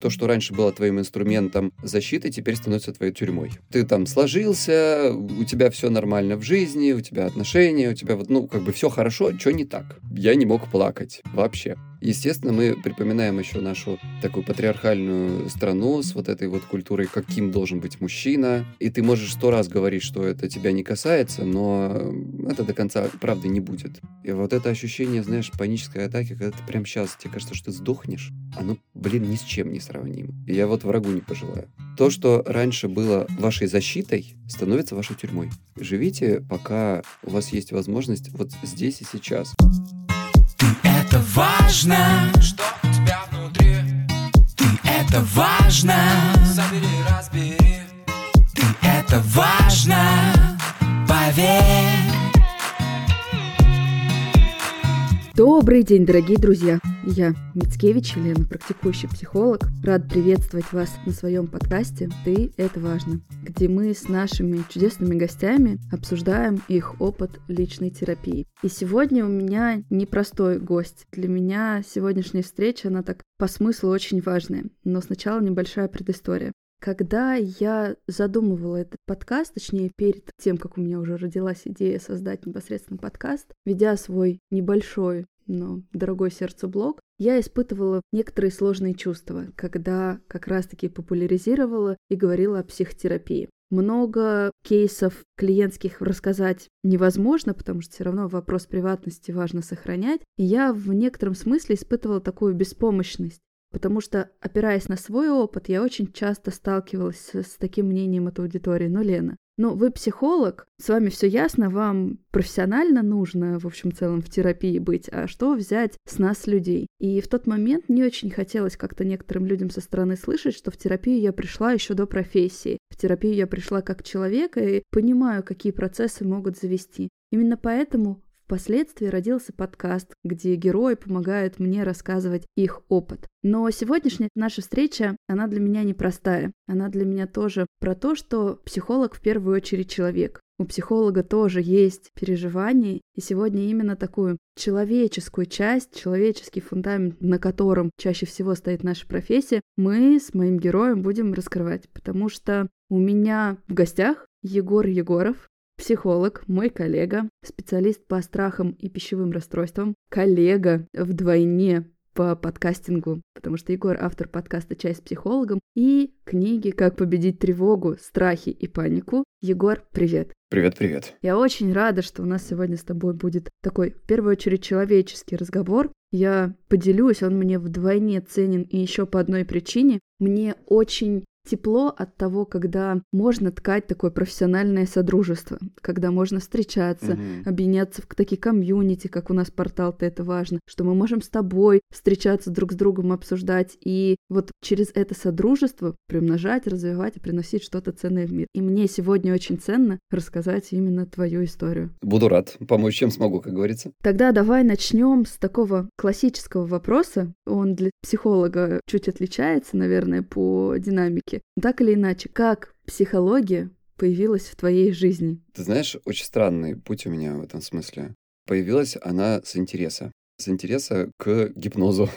То, что раньше было твоим инструментом защиты, теперь становится твоей тюрьмой. Ты там сложился, у тебя все нормально в жизни, у тебя отношения, у тебя вот, ну, как бы все хорошо, что не так? Я не мог плакать вообще. Естественно, мы припоминаем еще нашу такую патриархальную страну с вот этой вот культурой, каким должен быть мужчина. И ты можешь сто раз говорить, что это тебя не касается, но это до конца правды не будет. И вот это ощущение, знаешь, панической атаки, когда ты прямо сейчас, тебе кажется, что ты сдохнешь, оно, блин, ни с чем не сравнимо. Я вот врагу не пожелаю. То, что раньше было вашей защитой, становится вашей тюрьмой. Живите, пока у вас есть возможность вот здесь и сейчас это важно Что у тебя внутри. Ты это важно. Забери, разбери. Ты это важно. Поверь Добрый день, дорогие друзья! Я Мицкевич Елена, практикующий психолог. Рад приветствовать вас на своем подкасте «Ты – это важно», где мы с нашими чудесными гостями обсуждаем их опыт личной терапии. И сегодня у меня непростой гость. Для меня сегодняшняя встреча, она так по смыслу очень важная. Но сначала небольшая предыстория. Когда я задумывала этот подкаст, точнее перед тем, как у меня уже родилась идея создать непосредственно подкаст, ведя свой небольшой, но дорогой сердцу блог, я испытывала некоторые сложные чувства, когда как раз-таки популяризировала и говорила о психотерапии. Много кейсов клиентских рассказать невозможно, потому что все равно вопрос приватности важно сохранять. И я в некотором смысле испытывала такую беспомощность. Потому что, опираясь на свой опыт, я очень часто сталкивалась с, таким мнением от аудитории. Ну, Лена, ну, вы психолог, с вами все ясно, вам профессионально нужно, в общем целом, в терапии быть, а что взять с нас, людей? И в тот момент не очень хотелось как-то некоторым людям со стороны слышать, что в терапию я пришла еще до профессии. В терапию я пришла как человек и понимаю, какие процессы могут завести. Именно поэтому Впоследствии родился подкаст, где герои помогают мне рассказывать их опыт. Но сегодняшняя наша встреча, она для меня непростая. Она для меня тоже про то, что психолог в первую очередь человек. У психолога тоже есть переживания, и сегодня именно такую человеческую часть, человеческий фундамент, на котором чаще всего стоит наша профессия, мы с моим героем будем раскрывать, потому что у меня в гостях Егор Егоров, психолог, мой коллега, специалист по страхам и пищевым расстройствам, коллега вдвойне по подкастингу, потому что Егор автор подкаста «Чай с психологом» и книги «Как победить тревогу, страхи и панику». Егор, привет! Привет-привет! Я очень рада, что у нас сегодня с тобой будет такой, в первую очередь, человеческий разговор. Я поделюсь, он мне вдвойне ценен и еще по одной причине. Мне очень тепло от того, когда можно ткать такое профессиональное содружество, когда можно встречаться, угу. объединяться в такие комьюнити, как у нас портал-то это важно, что мы можем с тобой встречаться друг с другом, обсуждать и вот через это содружество примножать, развивать и приносить что-то ценное в мир. И мне сегодня очень ценно рассказать именно твою историю. Буду рад помочь, чем смогу, как говорится. Тогда давай начнем с такого классического вопроса. Он для психолога чуть отличается, наверное, по динамике науки. Так или иначе, как психология появилась в твоей жизни? Ты знаешь, очень странный путь у меня в этом смысле. Появилась она с интереса. С интереса к гипнозу.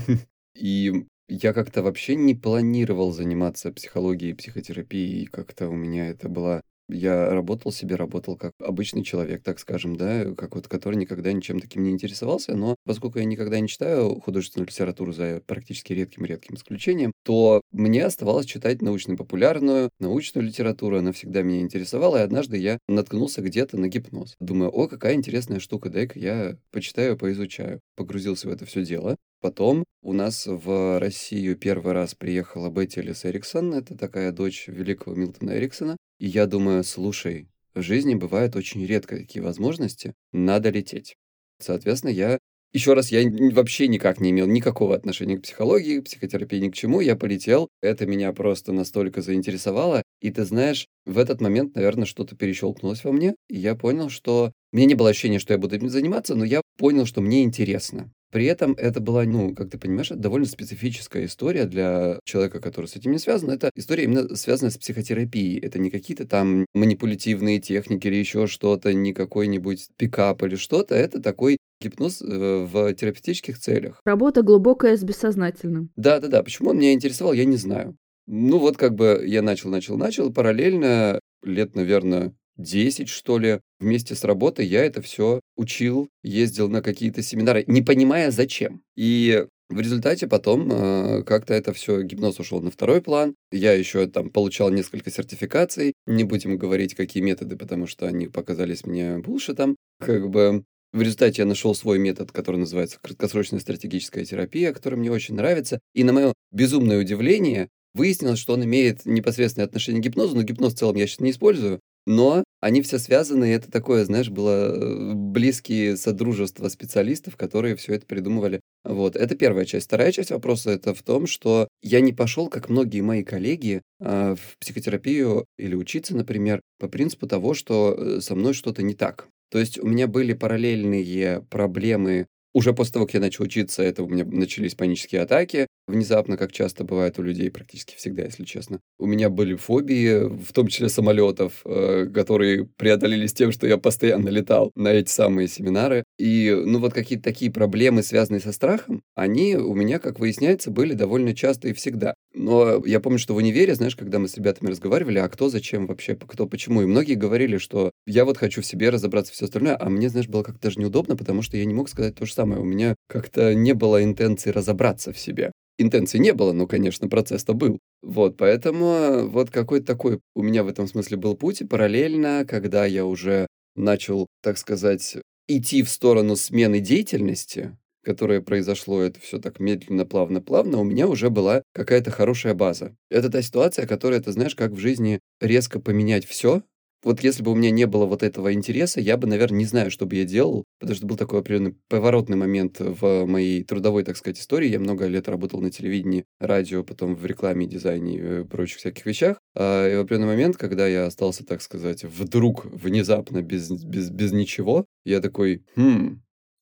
И я как-то вообще не планировал заниматься психологией, психотерапией. Как-то у меня это была я работал себе, работал как обычный человек, так скажем, да, как вот, который никогда ничем таким не интересовался, но поскольку я никогда не читаю художественную литературу за практически редким-редким исключением, то мне оставалось читать научно-популярную, научную литературу, она всегда меня интересовала, и однажды я наткнулся где-то на гипноз. Думаю, о, какая интересная штука, дай-ка я почитаю, поизучаю. Погрузился в это все дело, Потом у нас в Россию первый раз приехала Бетти Элис Эриксон, это такая дочь великого Милтона Эриксона. И я думаю, слушай, в жизни бывают очень редко такие возможности, надо лететь. Соответственно, я еще раз, я вообще никак не имел никакого отношения к психологии, к психотерапии, ни к чему. Я полетел, это меня просто настолько заинтересовало. И ты знаешь, в этот момент, наверное, что-то перещелкнулось во мне, и я понял, что... У меня не было ощущения, что я буду этим заниматься, но я понял, что мне интересно. При этом это была, ну, как ты понимаешь, довольно специфическая история для человека, который с этим не связан. Это история именно связанная с психотерапией. Это не какие-то там манипулятивные техники или еще что-то, не какой-нибудь пикап или что-то. Это такой гипноз э, в терапевтических целях. Работа глубокая с бессознательным. Да-да-да, почему он меня интересовал, я не знаю. Ну вот как бы я начал, начал, начал, параллельно лет, наверное, 10, что ли, вместе с работой я это все учил, ездил на какие-то семинары, не понимая зачем. И в результате потом э, как-то это все гипноз ушел на второй план. Я еще там получал несколько сертификаций. Не будем говорить, какие методы, потому что они показались мне булшитом. Как бы в результате я нашел свой метод, который называется краткосрочная стратегическая терапия, который мне очень нравится. И на мое безумное удивление выяснилось, что он имеет непосредственное отношение к гипнозу, но гипноз в целом я сейчас не использую. Но они все связаны, и это такое, знаешь, было э, близкие содружества специалистов, которые все это придумывали. Вот, это первая часть. Вторая часть вопроса это в том, что я не пошел, как многие мои коллеги, а, в психотерапию или учиться, например, по принципу того, что э, со мной что-то не так. То есть у меня были параллельные проблемы уже после того, как я начал учиться, это у меня начались панические атаки. Внезапно, как часто бывает у людей, практически всегда, если честно. У меня были фобии, в том числе самолетов, э, которые преодолелись тем, что я постоянно летал на эти самые семинары. И, ну, вот какие-то такие проблемы, связанные со страхом, они у меня, как выясняется, были довольно часто и всегда. Но я помню, что в универе, знаешь, когда мы с ребятами разговаривали, а кто зачем вообще, кто почему, и многие говорили, что я вот хочу в себе разобраться все остальное, а мне, знаешь, было как-то даже неудобно, потому что я не мог сказать то же самое. У меня как-то не было интенции разобраться в себе. Интенции не было, но, конечно, процесс-то был. Вот, поэтому вот какой-то такой у меня в этом смысле был путь, и параллельно, когда я уже начал, так сказать, идти в сторону смены деятельности, которое произошло, это все так медленно, плавно, плавно, у меня уже была какая-то хорошая база. Это та ситуация, которая, ты знаешь, как в жизни резко поменять все. Вот если бы у меня не было вот этого интереса, я бы, наверное, не знаю, что бы я делал, потому что был такой определенный поворотный момент в моей трудовой, так сказать, истории. Я много лет работал на телевидении, радио, потом в рекламе, дизайне и э, прочих всяких вещах. А, и в определенный момент, когда я остался, так сказать, вдруг, внезапно, без, без, без ничего, я такой, хм,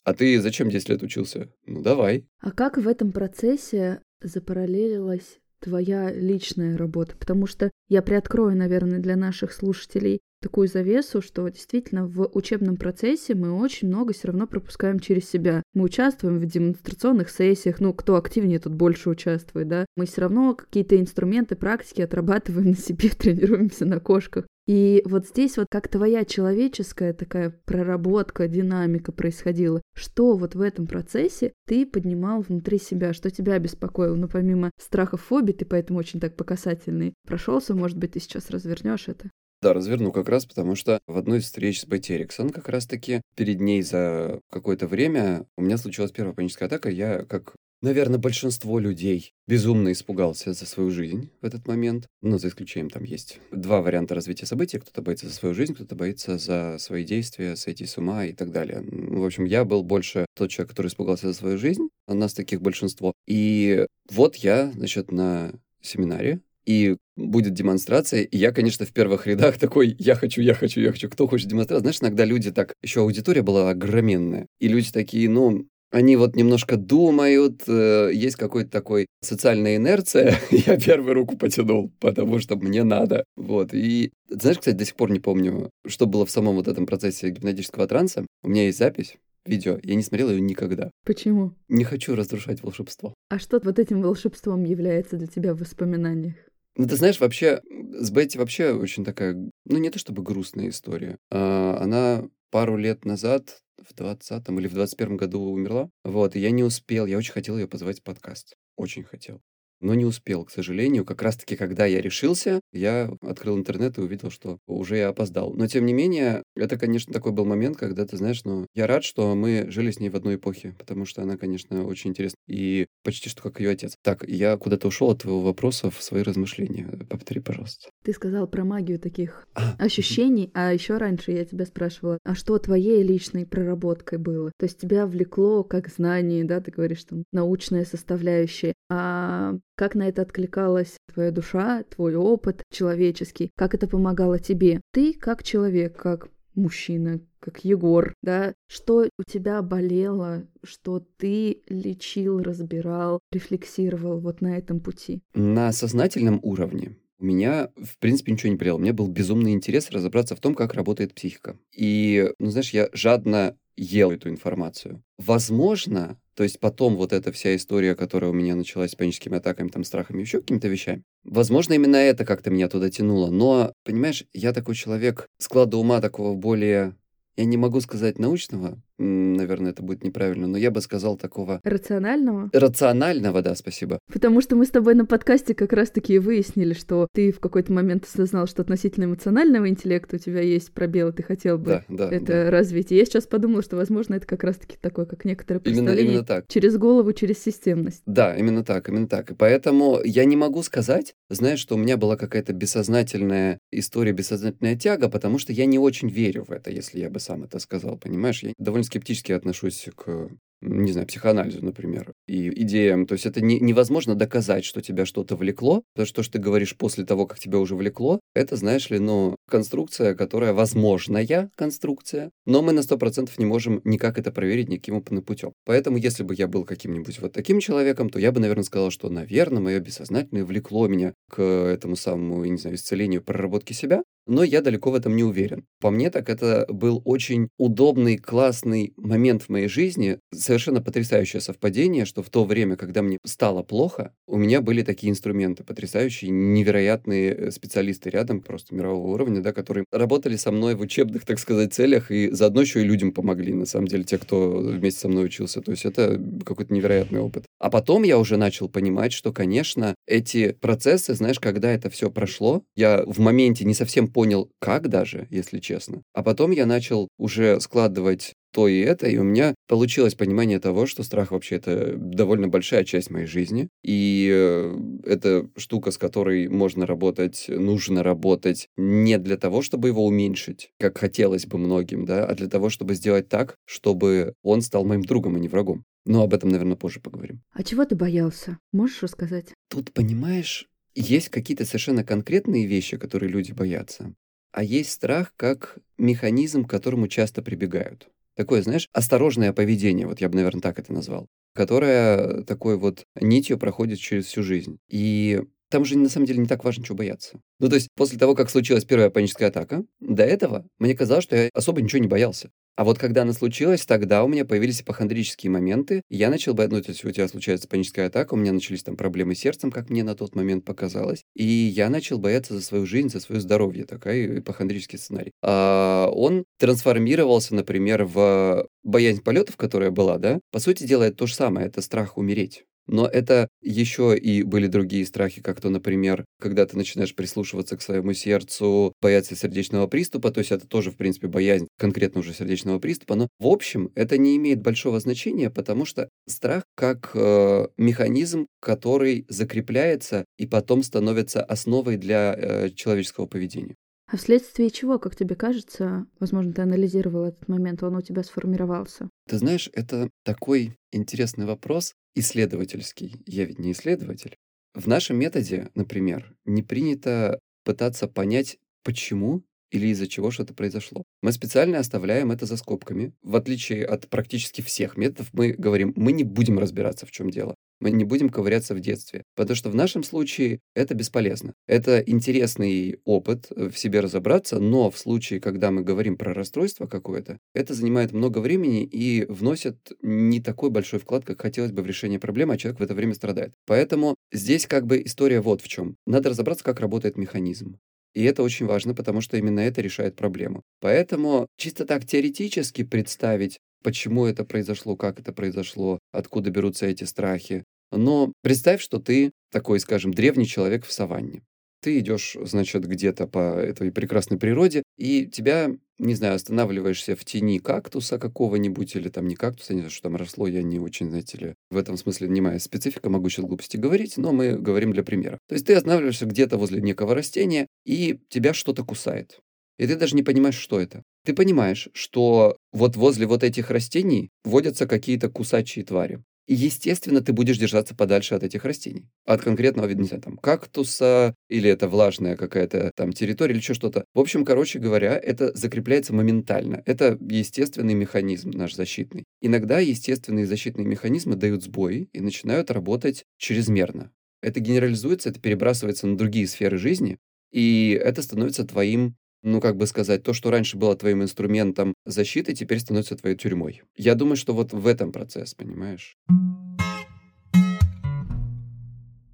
а ты зачем 10 лет учился? Ну, давай. А как в этом процессе запараллелилась твоя личная работа? Потому что я приоткрою, наверное, для наших слушателей такую завесу, что действительно в учебном процессе мы очень много все равно пропускаем через себя. Мы участвуем в демонстрационных сессиях, ну, кто активнее, тут больше участвует, да. Мы все равно какие-то инструменты, практики отрабатываем на себе, тренируемся на кошках. И вот здесь вот как твоя человеческая такая проработка, динамика происходила. Что вот в этом процессе ты поднимал внутри себя, что тебя беспокоило? Ну, помимо страхов, фобий, ты поэтому очень так покасательный прошелся, может быть, ты сейчас развернешь это? Да, разверну как раз, потому что в одной из встреч с Бетти Эриксон как раз-таки перед ней за какое-то время у меня случилась первая паническая атака. Я, как Наверное, большинство людей безумно испугался за свою жизнь в этот момент. Но за исключением там есть два варианта развития событий. Кто-то боится за свою жизнь, кто-то боится за свои действия, сойти с ума и так далее. Ну, в общем, я был больше тот человек, который испугался за свою жизнь. У нас таких большинство. И вот я, значит, на семинаре, и будет демонстрация. И я, конечно, в первых рядах такой, я хочу, я хочу, я хочу. Кто хочет демонстрацию? Знаешь, иногда люди так, еще аудитория была огроменная. И люди такие, ну, они вот немножко думают, э, есть какой-то такой социальная инерция, я первую руку потянул, потому что мне надо. Вот, и знаешь, кстати, до сих пор не помню, что было в самом вот этом процессе гипнотического транса. У меня есть запись, видео, я не смотрел ее никогда. Почему? Не хочу разрушать волшебство. А что вот этим волшебством является для тебя в воспоминаниях? Ну, ты знаешь, вообще, с Бетти вообще очень такая, ну, не то чтобы грустная история. А, она пару лет назад в 20 или в 21 году умерла. Вот, и я не успел, я очень хотел ее позвать в подкаст. Очень хотел но не успел, к сожалению. Как раз-таки, когда я решился, я открыл интернет и увидел, что уже я опоздал. Но, тем не менее, это, конечно, такой был момент, когда, ты знаешь, ну, я рад, что мы жили с ней в одной эпохе, потому что она, конечно, очень интересна. И почти что как ее отец. Так, я куда-то ушел от твоего вопроса в свои размышления. Повтори, пожалуйста. Ты сказал про магию таких а, ощущений, а еще раньше я тебя спрашивала, а что твоей личной проработкой было? То есть тебя влекло как знание, да, ты говоришь, там, научная составляющая, а как на это откликалась твоя душа, твой опыт человеческий, как это помогало тебе. Ты как человек, как мужчина, как Егор, да, что у тебя болело, что ты лечил, разбирал, рефлексировал вот на этом пути? На сознательном уровне у меня, в принципе, ничего не болело. У меня был безумный интерес разобраться в том, как работает психика. И, ну, знаешь, я жадно ел эту информацию. Возможно, то есть потом вот эта вся история, которая у меня началась с паническими атаками, там, страхами, еще какими-то вещами, возможно, именно это как-то меня туда тянуло. Но, понимаешь, я такой человек склада ума такого более я не могу сказать научного, наверное, это будет неправильно, но я бы сказал такого... Рационального? Рационального, да, спасибо. Потому что мы с тобой на подкасте как раз-таки и выяснили, что ты в какой-то момент осознал, что относительно эмоционального интеллекта у тебя есть пробел, и ты хотел бы да, да, это да. развить. И я сейчас подумала, что, возможно, это как раз-таки такое, как некоторое представление именно, именно так. через голову, через системность. Да, именно так, именно так. И поэтому я не могу сказать, знаешь, что у меня была какая-то бессознательная история, бессознательная тяга, потому что я не очень верю в это, если я бы сам это сказал, понимаешь? Я довольно скептически отношусь к не знаю, психоанализу, например, и идеям. То есть это не, невозможно доказать, что тебя что-то влекло. То, что ты говоришь после того, как тебя уже влекло, это, знаешь ли, ну, конструкция, которая возможная конструкция, но мы на 100% не можем никак это проверить никаким путем. Поэтому, если бы я был каким-нибудь вот таким человеком, то я бы, наверное, сказал, что, наверное, мое бессознательное влекло меня к этому самому, не знаю, исцелению, проработке себя, но я далеко в этом не уверен. По мне, так это был очень удобный, классный момент в моей жизни, совершенно потрясающее совпадение, что в то время, когда мне стало плохо, у меня были такие инструменты потрясающие, невероятные э, специалисты рядом, просто мирового уровня, да, которые работали со мной в учебных, так сказать, целях, и заодно еще и людям помогли, на самом деле, те, кто вместе со мной учился. То есть это какой-то невероятный опыт. А потом я уже начал понимать, что, конечно, эти процессы, знаешь, когда это все прошло, я в моменте не совсем понял, как даже, если честно. А потом я начал уже складывать то и это, и у меня получилось понимание того, что страх вообще это довольно большая часть моей жизни, и э, это штука, с которой можно работать, нужно работать не для того, чтобы его уменьшить, как хотелось бы многим, да, а для того, чтобы сделать так, чтобы он стал моим другом, а не врагом. Но об этом, наверное, позже поговорим. А чего ты боялся? Можешь рассказать? Тут, понимаешь, есть какие-то совершенно конкретные вещи, которые люди боятся, а есть страх как механизм, к которому часто прибегают. Такое, знаешь, осторожное поведение, вот я бы, наверное, так это назвал, которое такой вот нитью проходит через всю жизнь. И там же на самом деле не так важно, чего бояться. Ну, то есть, после того, как случилась первая паническая атака, до этого мне казалось, что я особо ничего не боялся. А вот когда она случилась, тогда у меня появились ипохондрические моменты. Я начал бояться, ну, то есть у тебя случается паническая атака, у меня начались там проблемы с сердцем, как мне на тот момент показалось. И я начал бояться за свою жизнь, за свое здоровье. Такой ипохондрический сценарий. А он трансформировался, например, в боязнь полетов, которая была, да? По сути дела, это то же самое, это страх умереть. Но это еще и были другие страхи, как то, например, когда ты начинаешь прислушиваться к своему сердцу, бояться сердечного приступа, то есть это тоже, в принципе, боязнь конкретно уже сердечного приступа, но в общем это не имеет большого значения, потому что страх как э, механизм, который закрепляется и потом становится основой для э, человеческого поведения. А вследствие чего, как тебе кажется, возможно, ты анализировал этот момент, он у тебя сформировался? Ты знаешь, это такой интересный вопрос, исследовательский. Я ведь не исследователь. В нашем методе, например, не принято пытаться понять, почему или из-за чего что-то произошло. Мы специально оставляем это за скобками. В отличие от практически всех методов, мы говорим, мы не будем разбираться, в чем дело. Мы не будем ковыряться в детстве, потому что в нашем случае это бесполезно. Это интересный опыт э, в себе разобраться, но в случае, когда мы говорим про расстройство какое-то, это занимает много времени и вносит не такой большой вклад, как хотелось бы в решение проблемы, а человек в это время страдает. Поэтому здесь как бы история вот в чем. Надо разобраться, как работает механизм. И это очень важно, потому что именно это решает проблему. Поэтому чисто так теоретически представить, почему это произошло, как это произошло, откуда берутся эти страхи. Но представь, что ты такой, скажем, древний человек в саванне. Ты идешь, значит, где-то по этой прекрасной природе, и тебя, не знаю, останавливаешься в тени кактуса какого-нибудь, или там не кактуса, не знаю, что там росло, я не очень, знаете ли, в этом смысле не моя специфика, могу сейчас глупости говорить, но мы говорим для примера. То есть ты останавливаешься где-то возле некого растения, и тебя что-то кусает. И ты даже не понимаешь, что это. Ты понимаешь, что вот возле вот этих растений водятся какие-то кусачие твари. И, естественно, ты будешь держаться подальше от этих растений. От конкретного, не знаю, там, кактуса, или это влажная какая-то там территория, или еще что-то. В общем, короче говоря, это закрепляется моментально. Это естественный механизм наш защитный. Иногда естественные защитные механизмы дают сбой и начинают работать чрезмерно. это генерализуется, это перебрасывается на другие сферы жизни, и это становится твоим ну, как бы сказать, то, что раньше было твоим инструментом защиты, теперь становится твоей тюрьмой. Я думаю, что вот в этом процесс, понимаешь?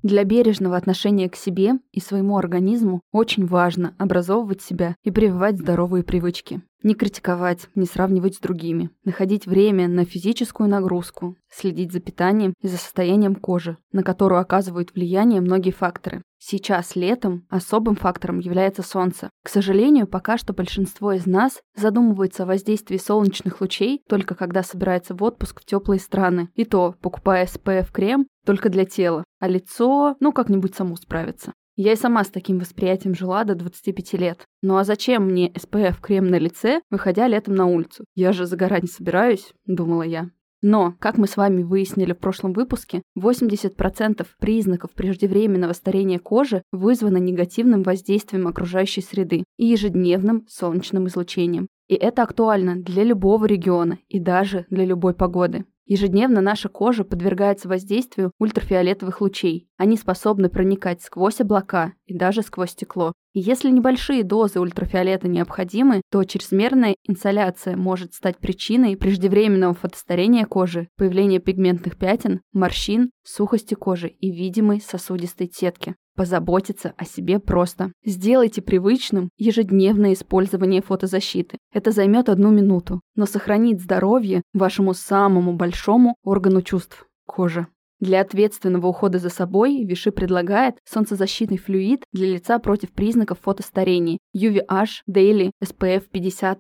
Для бережного отношения к себе и своему организму очень важно образовывать себя и прививать здоровые привычки. Не критиковать, не сравнивать с другими. Находить время на физическую нагрузку. Следить за питанием и за состоянием кожи, на которую оказывают влияние многие факторы. Сейчас, летом, особым фактором является солнце. К сожалению, пока что большинство из нас задумывается о воздействии солнечных лучей только когда собирается в отпуск в теплые страны. И то, покупая SPF-крем только для тела, а лицо, ну, как-нибудь само справится. Я и сама с таким восприятием жила до 25 лет. Ну а зачем мне SPF-крем на лице, выходя летом на улицу? Я же загорать не собираюсь, думала я. Но, как мы с вами выяснили в прошлом выпуске, 80% признаков преждевременного старения кожи вызвано негативным воздействием окружающей среды и ежедневным солнечным излучением. И это актуально для любого региона и даже для любой погоды. Ежедневно наша кожа подвергается воздействию ультрафиолетовых лучей. Они способны проникать сквозь облака и даже сквозь стекло. И если небольшие дозы ультрафиолета необходимы, то чрезмерная инсоляция может стать причиной преждевременного фотостарения кожи, появления пигментных пятен, морщин, сухости кожи и видимой сосудистой сетки. Позаботиться о себе просто. Сделайте привычным ежедневное использование фотозащиты. Это займет одну минуту, но сохранит здоровье вашему самому большому органу чувств – коже. Для ответственного ухода за собой Виши предлагает солнцезащитный флюид для лица против признаков фотостарения UVH Daily SPF 50+.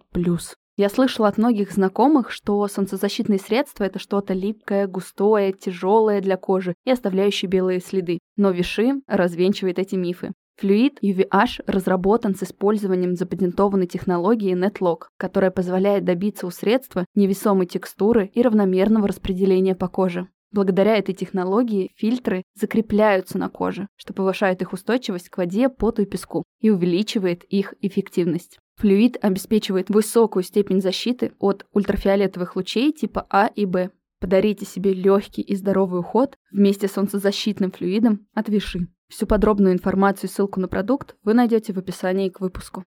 Я слышала от многих знакомых, что солнцезащитные средства – это что-то липкое, густое, тяжелое для кожи и оставляющее белые следы. Но Виши развенчивает эти мифы. Флюид UVH разработан с использованием запатентованной технологии NetLock, которая позволяет добиться у средства невесомой текстуры и равномерного распределения по коже. Благодаря этой технологии фильтры закрепляются на коже, что повышает их устойчивость к воде, поту и песку и увеличивает их эффективность. Флюид обеспечивает высокую степень защиты от ультрафиолетовых лучей типа А и Б. Подарите себе легкий и здоровый уход вместе с солнцезащитным флюидом от Виши. Всю подробную информацию и ссылку на продукт вы найдете в описании к выпуску.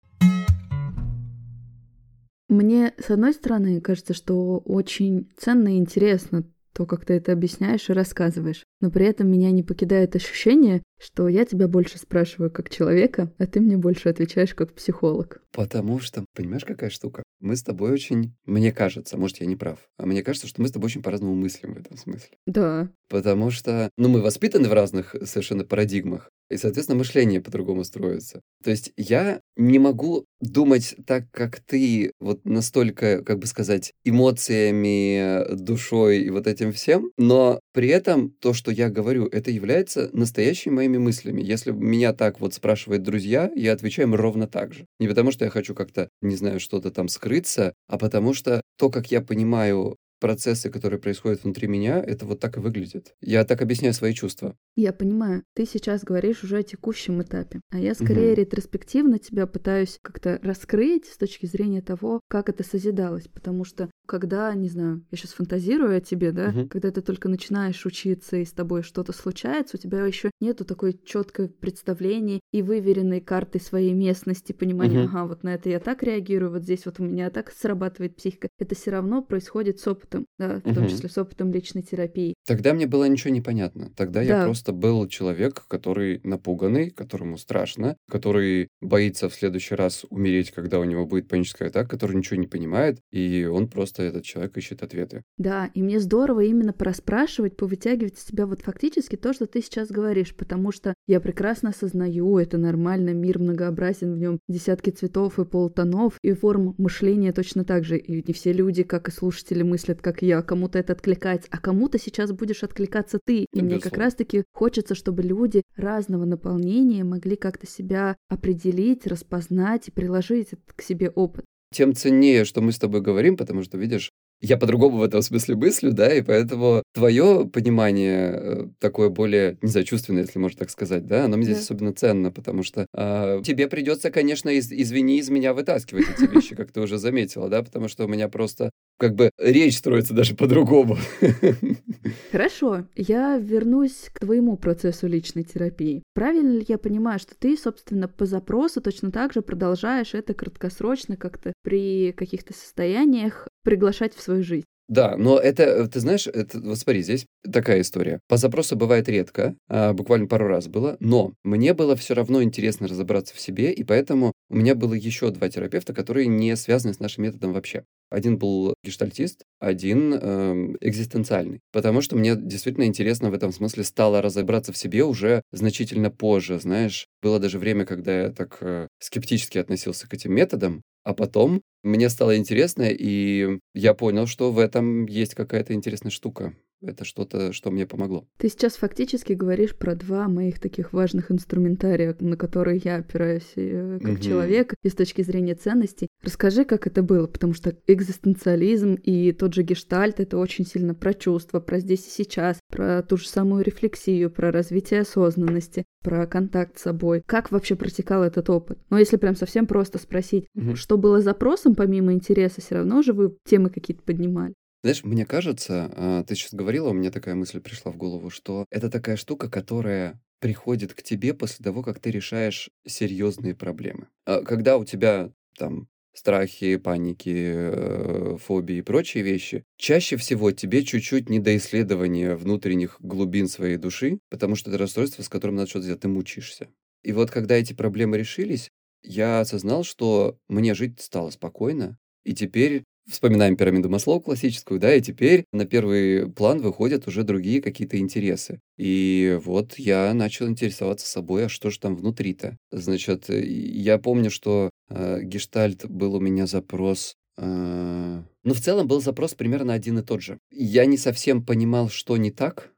Мне, с одной стороны, кажется, что очень ценно и интересно то, как ты это объясняешь и рассказываешь. Но при этом меня не покидает ощущение, что я тебя больше спрашиваю как человека, а ты мне больше отвечаешь как психолог. Потому что, понимаешь, какая штука? Мы с тобой очень, мне кажется, может, я не прав, а мне кажется, что мы с тобой очень по-разному мыслим в этом смысле. Да. Потому что, ну, мы воспитаны в разных совершенно парадигмах, и, соответственно, мышление по-другому строится. То есть я не могу думать так, как ты, вот настолько, как бы сказать, эмоциями, душой и вот этим всем, но при этом то, что я говорю, это является настоящими моими мыслями. Если меня так вот спрашивают друзья, я отвечаю им ровно так же. Не потому, что я хочу как-то, не знаю, что-то там скрыться, а потому что то, как я понимаю процессы, которые происходят внутри меня, это вот так и выглядит. Я так объясняю свои чувства. Я понимаю. Ты сейчас говоришь уже о текущем этапе, а я скорее угу. ретроспективно тебя пытаюсь как-то раскрыть с точки зрения того, как это созидалось, потому что когда, не знаю, я сейчас фантазирую о тебе, да, угу. когда ты только начинаешь учиться и с тобой что-то случается, у тебя еще нету такой четкой представления и выверенной карты своей местности, понимания, угу. ага, вот на это я так реагирую, вот здесь вот у меня так срабатывает психика. Это все равно происходит с опытом да, в том числе с опытом личной терапии. Тогда мне было ничего не понятно. Тогда да. я просто был человек, который напуганный, которому страшно, который боится в следующий раз умереть, когда у него будет паническая атака, который ничего не понимает, и он просто, этот человек, ищет ответы. Да, и мне здорово именно проспрашивать, повытягивать из себя вот фактически то, что ты сейчас говоришь, потому что я прекрасно осознаю, это нормально, мир многообразен, в нем десятки цветов и полутонов, и форм мышления точно так же. И не все люди, как и слушатели, мыслят как я, кому-то это откликается, а кому-то сейчас будешь откликаться ты. И мне как раз-таки хочется, чтобы люди разного наполнения могли как-то себя определить, распознать и приложить к себе опыт тем ценнее, что мы с тобой говорим, потому что, видишь, я по-другому в этом смысле мыслю, да, и поэтому твое понимание э, такое более, не знаю, чувственное, если можно так сказать, да, оно мне здесь особенно ценно, потому что э, тебе придется, конечно, из, извини, из меня вытаскивать эти вещи, как ты уже заметила, да, потому что у меня просто как бы речь строится даже по-другому. Хорошо, я вернусь к твоему процессу личной терапии. Правильно ли я понимаю, что ты, собственно, по запросу точно так же продолжаешь это краткосрочно как-то при каких-то состояниях приглашать в свою жизнь? Да, но это, ты знаешь, это, вот смотри, здесь такая история. По запросу бывает редко, а, буквально пару раз было, но мне было все равно интересно разобраться в себе, и поэтому у меня было еще два терапевта, которые не связаны с нашим методом вообще. Один был гештальтист, один э, экзистенциальный. Потому что мне действительно интересно в этом смысле стало разобраться в себе уже значительно позже. Знаешь, было даже время, когда я так э, скептически относился к этим методам, а потом мне стало интересно, и я понял, что в этом есть какая-то интересная штука это что-то, что мне помогло. Ты сейчас фактически говоришь про два моих таких важных инструментария, на которые я опираюсь э, как угу. человек и с точки зрения ценностей. Расскажи, как это было, потому что экзистенциализм и тот же гештальт — это очень сильно про чувства, про здесь и сейчас, про ту же самую рефлексию, про развитие осознанности, про контакт с собой. Как вообще протекал этот опыт? Ну, если прям совсем просто спросить, угу. что было запросом помимо интереса, все равно же вы темы какие-то поднимали? Знаешь, мне кажется, а, ты сейчас говорила, у меня такая мысль пришла в голову, что это такая штука, которая приходит к тебе после того, как ты решаешь серьезные проблемы. А когда у тебя там страхи, паники, э, фобии и прочие вещи, чаще всего тебе чуть-чуть не до исследования внутренних глубин своей души, потому что это расстройство, с которым надо что-то сделать, ты мучаешься. И вот когда эти проблемы решились, я осознал, что мне жить стало спокойно, и теперь Вспоминаем пирамиду Маслоу классическую, да, и теперь на первый план выходят уже другие какие-то интересы. И вот я начал интересоваться собой, а что же там внутри-то? Значит, я помню, что э, гештальт был у меня запрос э, ну, в целом был запрос примерно один и тот же. Я не совсем понимал, что не так,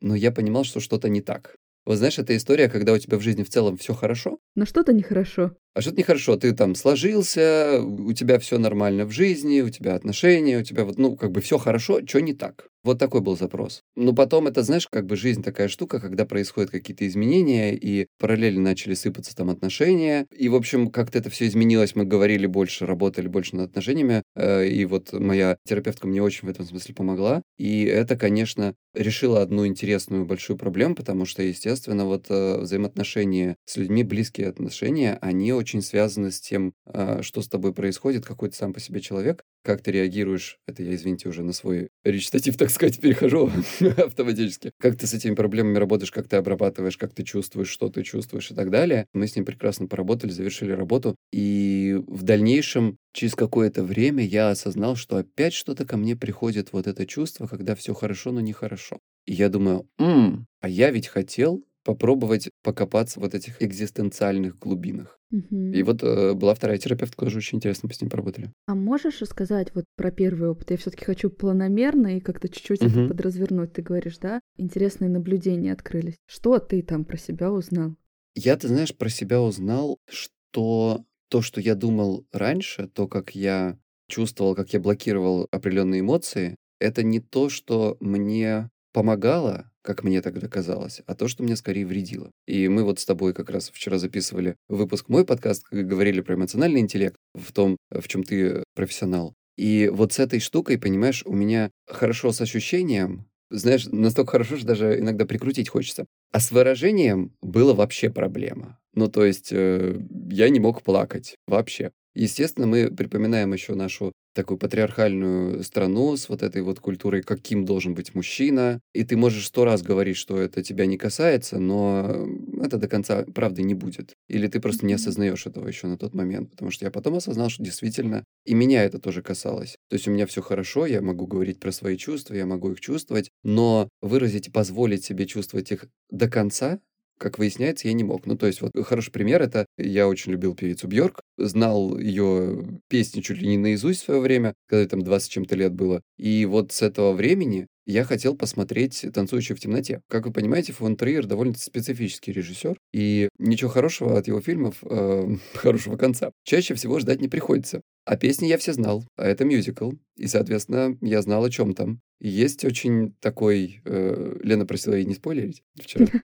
но я понимал, что что-то не так. Вот знаешь, это история, когда у тебя в жизни в целом все хорошо. Но что-то нехорошо. А что-то нехорошо. Ты там сложился, у тебя все нормально в жизни, у тебя отношения, у тебя вот, ну, как бы все хорошо, что не так? Вот такой был запрос. Но потом это, знаешь, как бы жизнь такая штука, когда происходят какие-то изменения, и параллельно начали сыпаться там отношения. И, в общем, как-то это все изменилось. Мы говорили больше, работали больше над отношениями. Э, и вот моя терапевтка мне очень в этом смысле помогла. И это, конечно, решило одну интересную большую проблему, потому что, естественно, вот э, взаимоотношения с людьми, близкие отношения, они очень связаны с тем, э, что с тобой происходит, какой ты сам по себе человек как ты реагируешь, это я, извините, уже на свой речитатив, так сказать, перехожу автоматически. Как ты с этими проблемами работаешь, как ты обрабатываешь, как ты чувствуешь, что ты чувствуешь и так далее. Мы с ним прекрасно поработали, завершили работу. И в дальнейшем, через какое-то время, я осознал, что опять что-то ко мне приходит, вот это чувство, когда все хорошо, но нехорошо. И я думаю, М, а я ведь хотел попробовать покопаться в вот этих экзистенциальных глубинах. Угу. И вот э, была вторая терапевтка, тоже очень интересно, мы с ним поработали. А можешь рассказать вот про первый опыт? Я все-таки хочу планомерно и как-то чуть-чуть угу. это подразвернуть. Ты говоришь, да? Интересные наблюдения открылись. Что ты там про себя узнал? Я, ты знаешь, про себя узнал, что то, что я думал раньше, то, как я чувствовал, как я блокировал определенные эмоции, это не то, что мне помогало, как мне тогда казалось, а то, что мне скорее вредило. И мы вот с тобой как раз вчера записывали выпуск мой подкаст, говорили про эмоциональный интеллект, в том, в чем ты профессионал. И вот с этой штукой, понимаешь, у меня хорошо с ощущением, знаешь, настолько хорошо, что даже иногда прикрутить хочется. А с выражением было вообще проблема. Ну, то есть э, я не мог плакать вообще. Естественно, мы припоминаем еще нашу такую патриархальную страну с вот этой вот культурой, каким должен быть мужчина. И ты можешь сто раз говорить, что это тебя не касается, но это до конца правды не будет. Или ты просто не осознаешь этого еще на тот момент. Потому что я потом осознал, что действительно и меня это тоже касалось. То есть у меня все хорошо, я могу говорить про свои чувства, я могу их чувствовать, но выразить и позволить себе чувствовать их до конца как выясняется, я не мог. Ну, то есть, вот хороший пример это я очень любил певицу Бьорк, знал ее песни чуть ли не наизусть в свое время, когда там 20 чем-то лет было. И вот с этого времени я хотел посмотреть «Танцующую в темноте». Как вы понимаете, фон Триер довольно специфический режиссер, и ничего хорошего от его фильмов, э, хорошего конца, чаще всего ждать не приходится. А песни я все знал, а это мюзикл, и, соответственно, я знал, о чем там. Есть очень такой... Э, Лена просила ей не спойлерить вчера.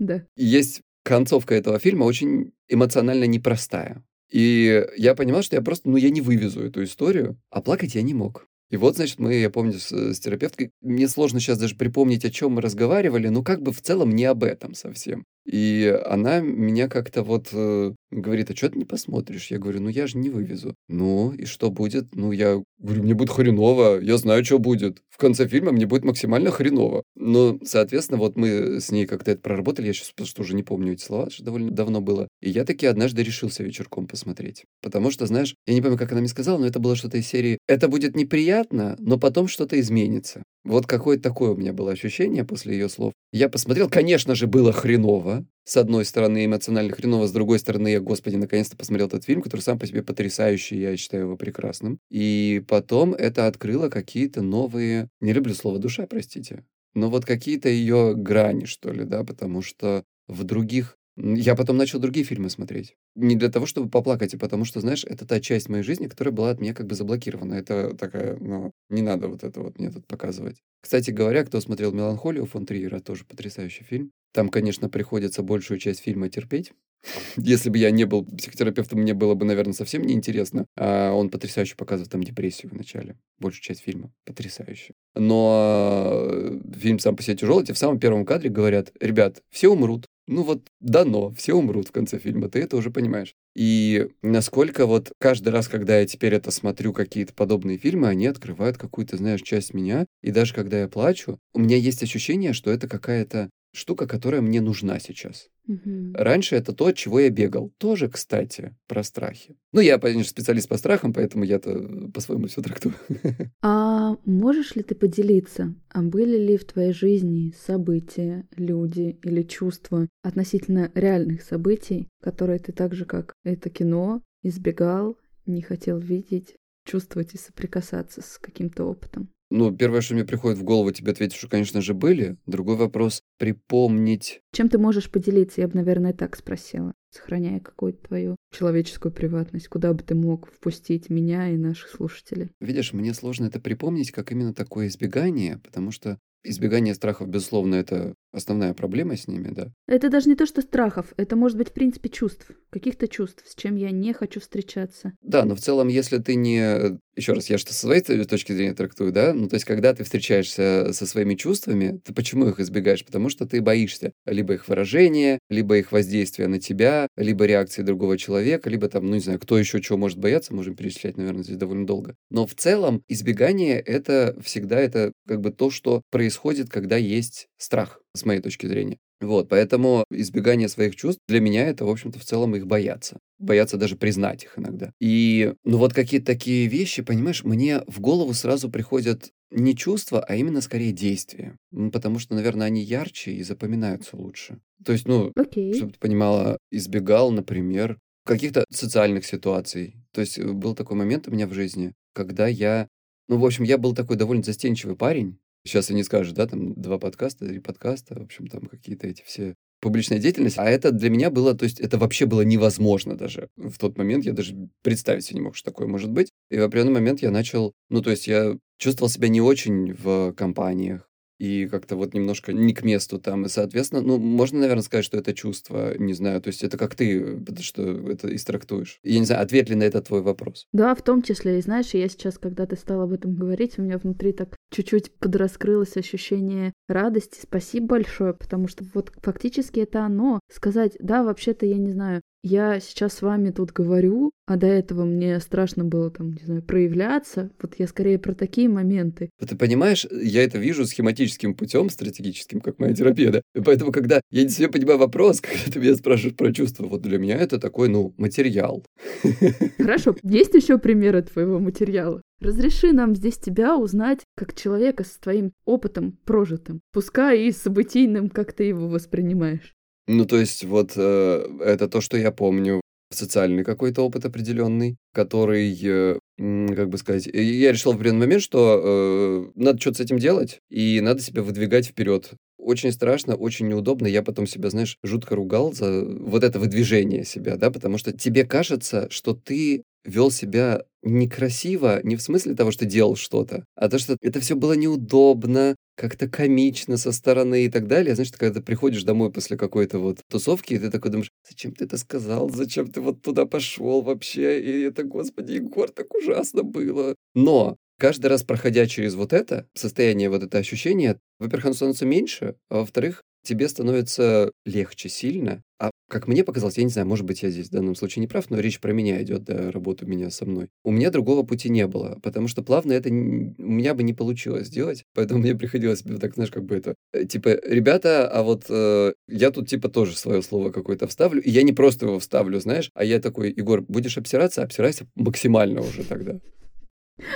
Да. Есть концовка этого фильма очень эмоционально непростая. И я понимал, что я просто, ну, я не вывезу эту историю, а плакать я не мог. И вот, значит, мы, я помню, с, с терапевткой, мне сложно сейчас даже припомнить, о чем мы разговаривали, но как бы в целом не об этом совсем. И она меня как-то вот э, говорит, а что ты не посмотришь? Я говорю, ну я же не вывезу. Ну, и что будет? Ну, я говорю, мне будет хреново, я знаю, что будет. В конце фильма мне будет максимально хреново. Но, соответственно, вот мы с ней как-то это проработали, я сейчас просто уже не помню эти слова, что довольно давно было. И я таки однажды решился вечерком посмотреть. Потому что, знаешь, я не помню, как она мне сказала, но это было что-то из серии «Это будет неприятно, но потом что-то изменится». Вот какое-то такое у меня было ощущение после ее слов. Я посмотрел, конечно же, было хреново. С одной стороны, эмоционально хреново, с другой стороны, я, господи, наконец-то посмотрел этот фильм, который сам по себе потрясающий, я считаю его прекрасным. И потом это открыло какие-то новые... Не люблю слово «душа», простите. Но вот какие-то ее грани, что ли, да, потому что в других я потом начал другие фильмы смотреть. Не для того, чтобы поплакать, а потому что, знаешь, это та часть моей жизни, которая была от меня как бы заблокирована. Это такая, ну, не надо вот это вот мне тут показывать. Кстати говоря, кто смотрел «Меланхолию» фон Триера, тоже потрясающий фильм. Там, конечно, приходится большую часть фильма терпеть. Если бы я не был психотерапевтом, мне было бы, наверное, совсем неинтересно. А он потрясающе показывает там депрессию в начале. Большую часть фильма. Потрясающе. Но э, фильм сам по себе тяжелый. Тебе в самом первом кадре говорят, ребят, все умрут. Ну вот дано, все умрут в конце фильма, ты это уже понимаешь. И насколько вот каждый раз, когда я теперь это смотрю, какие-то подобные фильмы, они открывают какую-то, знаешь, часть меня. И даже когда я плачу, у меня есть ощущение, что это какая-то штука, которая мне нужна сейчас. Угу. Раньше это то, от чего я бегал. Тоже, кстати, про страхи. Ну, я, конечно, специалист по страхам, поэтому я-то по-своему все трактую. А можешь ли ты поделиться, а были ли в твоей жизни события, люди или чувства относительно реальных событий, которые ты так же, как это кино, избегал, не хотел видеть, чувствовать и соприкасаться с каким-то опытом? Ну, первое, что мне приходит в голову, тебе ответить, что, конечно же, были. Другой вопрос — припомнить. Чем ты можешь поделиться? Я бы, наверное, так спросила, сохраняя какую-то твою человеческую приватность. Куда бы ты мог впустить меня и наших слушателей? Видишь, мне сложно это припомнить, как именно такое избегание, потому что избегание страхов, безусловно, это основная проблема с ними, да. Это даже не то, что страхов, это может быть, в принципе, чувств, каких-то чувств, с чем я не хочу встречаться. Да, но в целом, если ты не... Еще раз, я что со своей точки зрения трактую, да? Ну, то есть, когда ты встречаешься со своими чувствами, ты почему их избегаешь? Потому что ты боишься либо их выражения, либо их воздействия на тебя, либо реакции другого человека, либо там, ну, не знаю, кто еще чего может бояться, можем перечислять, наверное, здесь довольно долго. Но в целом избегание — это всегда это как бы то, что происходит, когда есть страх с моей точки зрения. Вот, поэтому избегание своих чувств для меня это, в общем-то, в целом их бояться. Бояться даже признать их иногда. И, ну вот какие-то такие вещи, понимаешь, мне в голову сразу приходят не чувства, а именно скорее действия. Потому что, наверное, они ярче и запоминаются лучше. То есть, ну, okay. чтобы ты понимала, избегал, например, каких-то социальных ситуаций. То есть э, был такой момент у меня в жизни, когда я... Ну, в общем, я был такой довольно застенчивый парень, Сейчас и не скажешь, да, там два подкаста, три подкаста, в общем, там какие-то эти все публичная деятельность, а это для меня было, то есть это вообще было невозможно даже. В тот момент я даже представить себе не мог, что такое может быть. И в определенный момент я начал, ну, то есть я чувствовал себя не очень в компаниях, и как-то вот немножко не к месту там. И, соответственно, ну, можно, наверное, сказать, что это чувство, не знаю, то есть это как ты, потому что это истрактуешь. Я не знаю, ответ ли на это твой вопрос? Да, в том числе. И знаешь, я сейчас, когда ты стала об этом говорить, у меня внутри так чуть-чуть подраскрылось ощущение радости. Спасибо большое, потому что вот фактически это оно. Сказать, да, вообще-то, я не знаю, я сейчас с вами тут говорю, а до этого мне страшно было там, не знаю, проявляться. Вот я скорее про такие моменты. Ты понимаешь, я это вижу схематическим путем, стратегическим, как моя терапия, да? И поэтому, когда я не себе понимаю вопрос, когда ты меня спрашиваешь про чувства, вот для меня это такой, ну, материал. Хорошо, есть еще примеры твоего материала? Разреши нам здесь тебя узнать как человека с твоим опытом прожитым, пускай и событийным, как ты его воспринимаешь. Ну, то есть, вот э, это то, что я помню. Социальный какой-то опыт определенный, который, э, как бы сказать, я решил в определенный момент, что э, надо что-то с этим делать, и надо себя выдвигать вперед. Очень страшно, очень неудобно. Я потом себя, знаешь, жутко ругал за вот это выдвижение себя, да, потому что тебе кажется, что ты вел себя некрасиво, не в смысле того, что делал что-то, а то, что это все было неудобно, как-то комично со стороны и так далее. Знаешь, ты когда приходишь домой после какой-то вот тусовки, и ты такой думаешь, зачем ты это сказал, зачем ты вот туда пошел вообще, и это, господи, Егор, так ужасно было. Но каждый раз проходя через вот это состояние, вот это ощущение, во-первых, оно становится меньше, а во-вторых, тебе становится легче сильно. А как мне показалось, я не знаю, может быть, я здесь в данном случае не прав, но речь про меня идет, да, работу меня со мной. У меня другого пути не было, потому что плавно это у меня бы не получилось сделать, поэтому мне приходилось, так, знаешь, как бы это, э, типа, ребята, а вот э, я тут, типа, тоже свое слово какое-то вставлю, и я не просто его вставлю, знаешь, а я такой, Егор, будешь обсираться, обсирайся максимально уже тогда.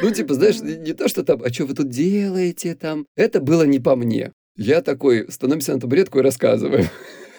Ну, типа, знаешь, не то, что там, а что вы тут делаете там? Это было не по мне. Я такой, становимся на табуретку и рассказываю.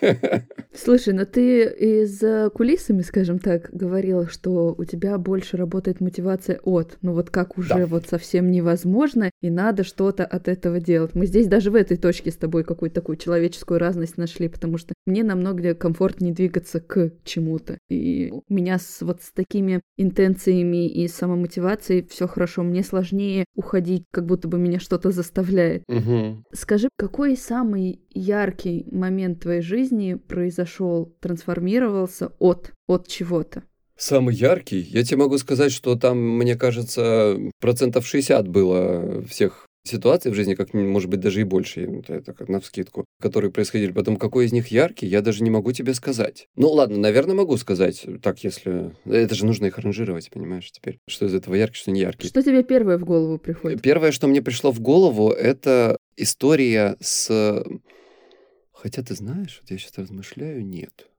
Слушай, но ты из кулисами, скажем так, говорила, что у тебя больше работает мотивация от, ну вот как уже да. вот совсем невозможно, и надо что-то от этого делать. Мы здесь даже в этой точке с тобой какую-то такую человеческую разность нашли, потому что мне намного комфортнее двигаться к чему-то. И у меня с, вот с такими интенциями и самомотивацией все хорошо. Мне сложнее уходить, как будто бы меня что-то заставляет. Угу. Скажи, какой самый яркий момент твоей жизни произошел, трансформировался от, от чего-то? Самый яркий? Я тебе могу сказать, что там, мне кажется, процентов 60 было всех ситуаций в жизни, как, может быть, даже и больше, это как на вскидку, которые происходили. Потом, какой из них яркий, я даже не могу тебе сказать. Ну, ладно, наверное, могу сказать, так, если... Это же нужно их ранжировать, понимаешь, теперь. Что из этого яркий, что не яркий. Что тебе первое в голову приходит? Первое, что мне пришло в голову, это история с Хотя ты знаешь, вот я сейчас размышляю, нет.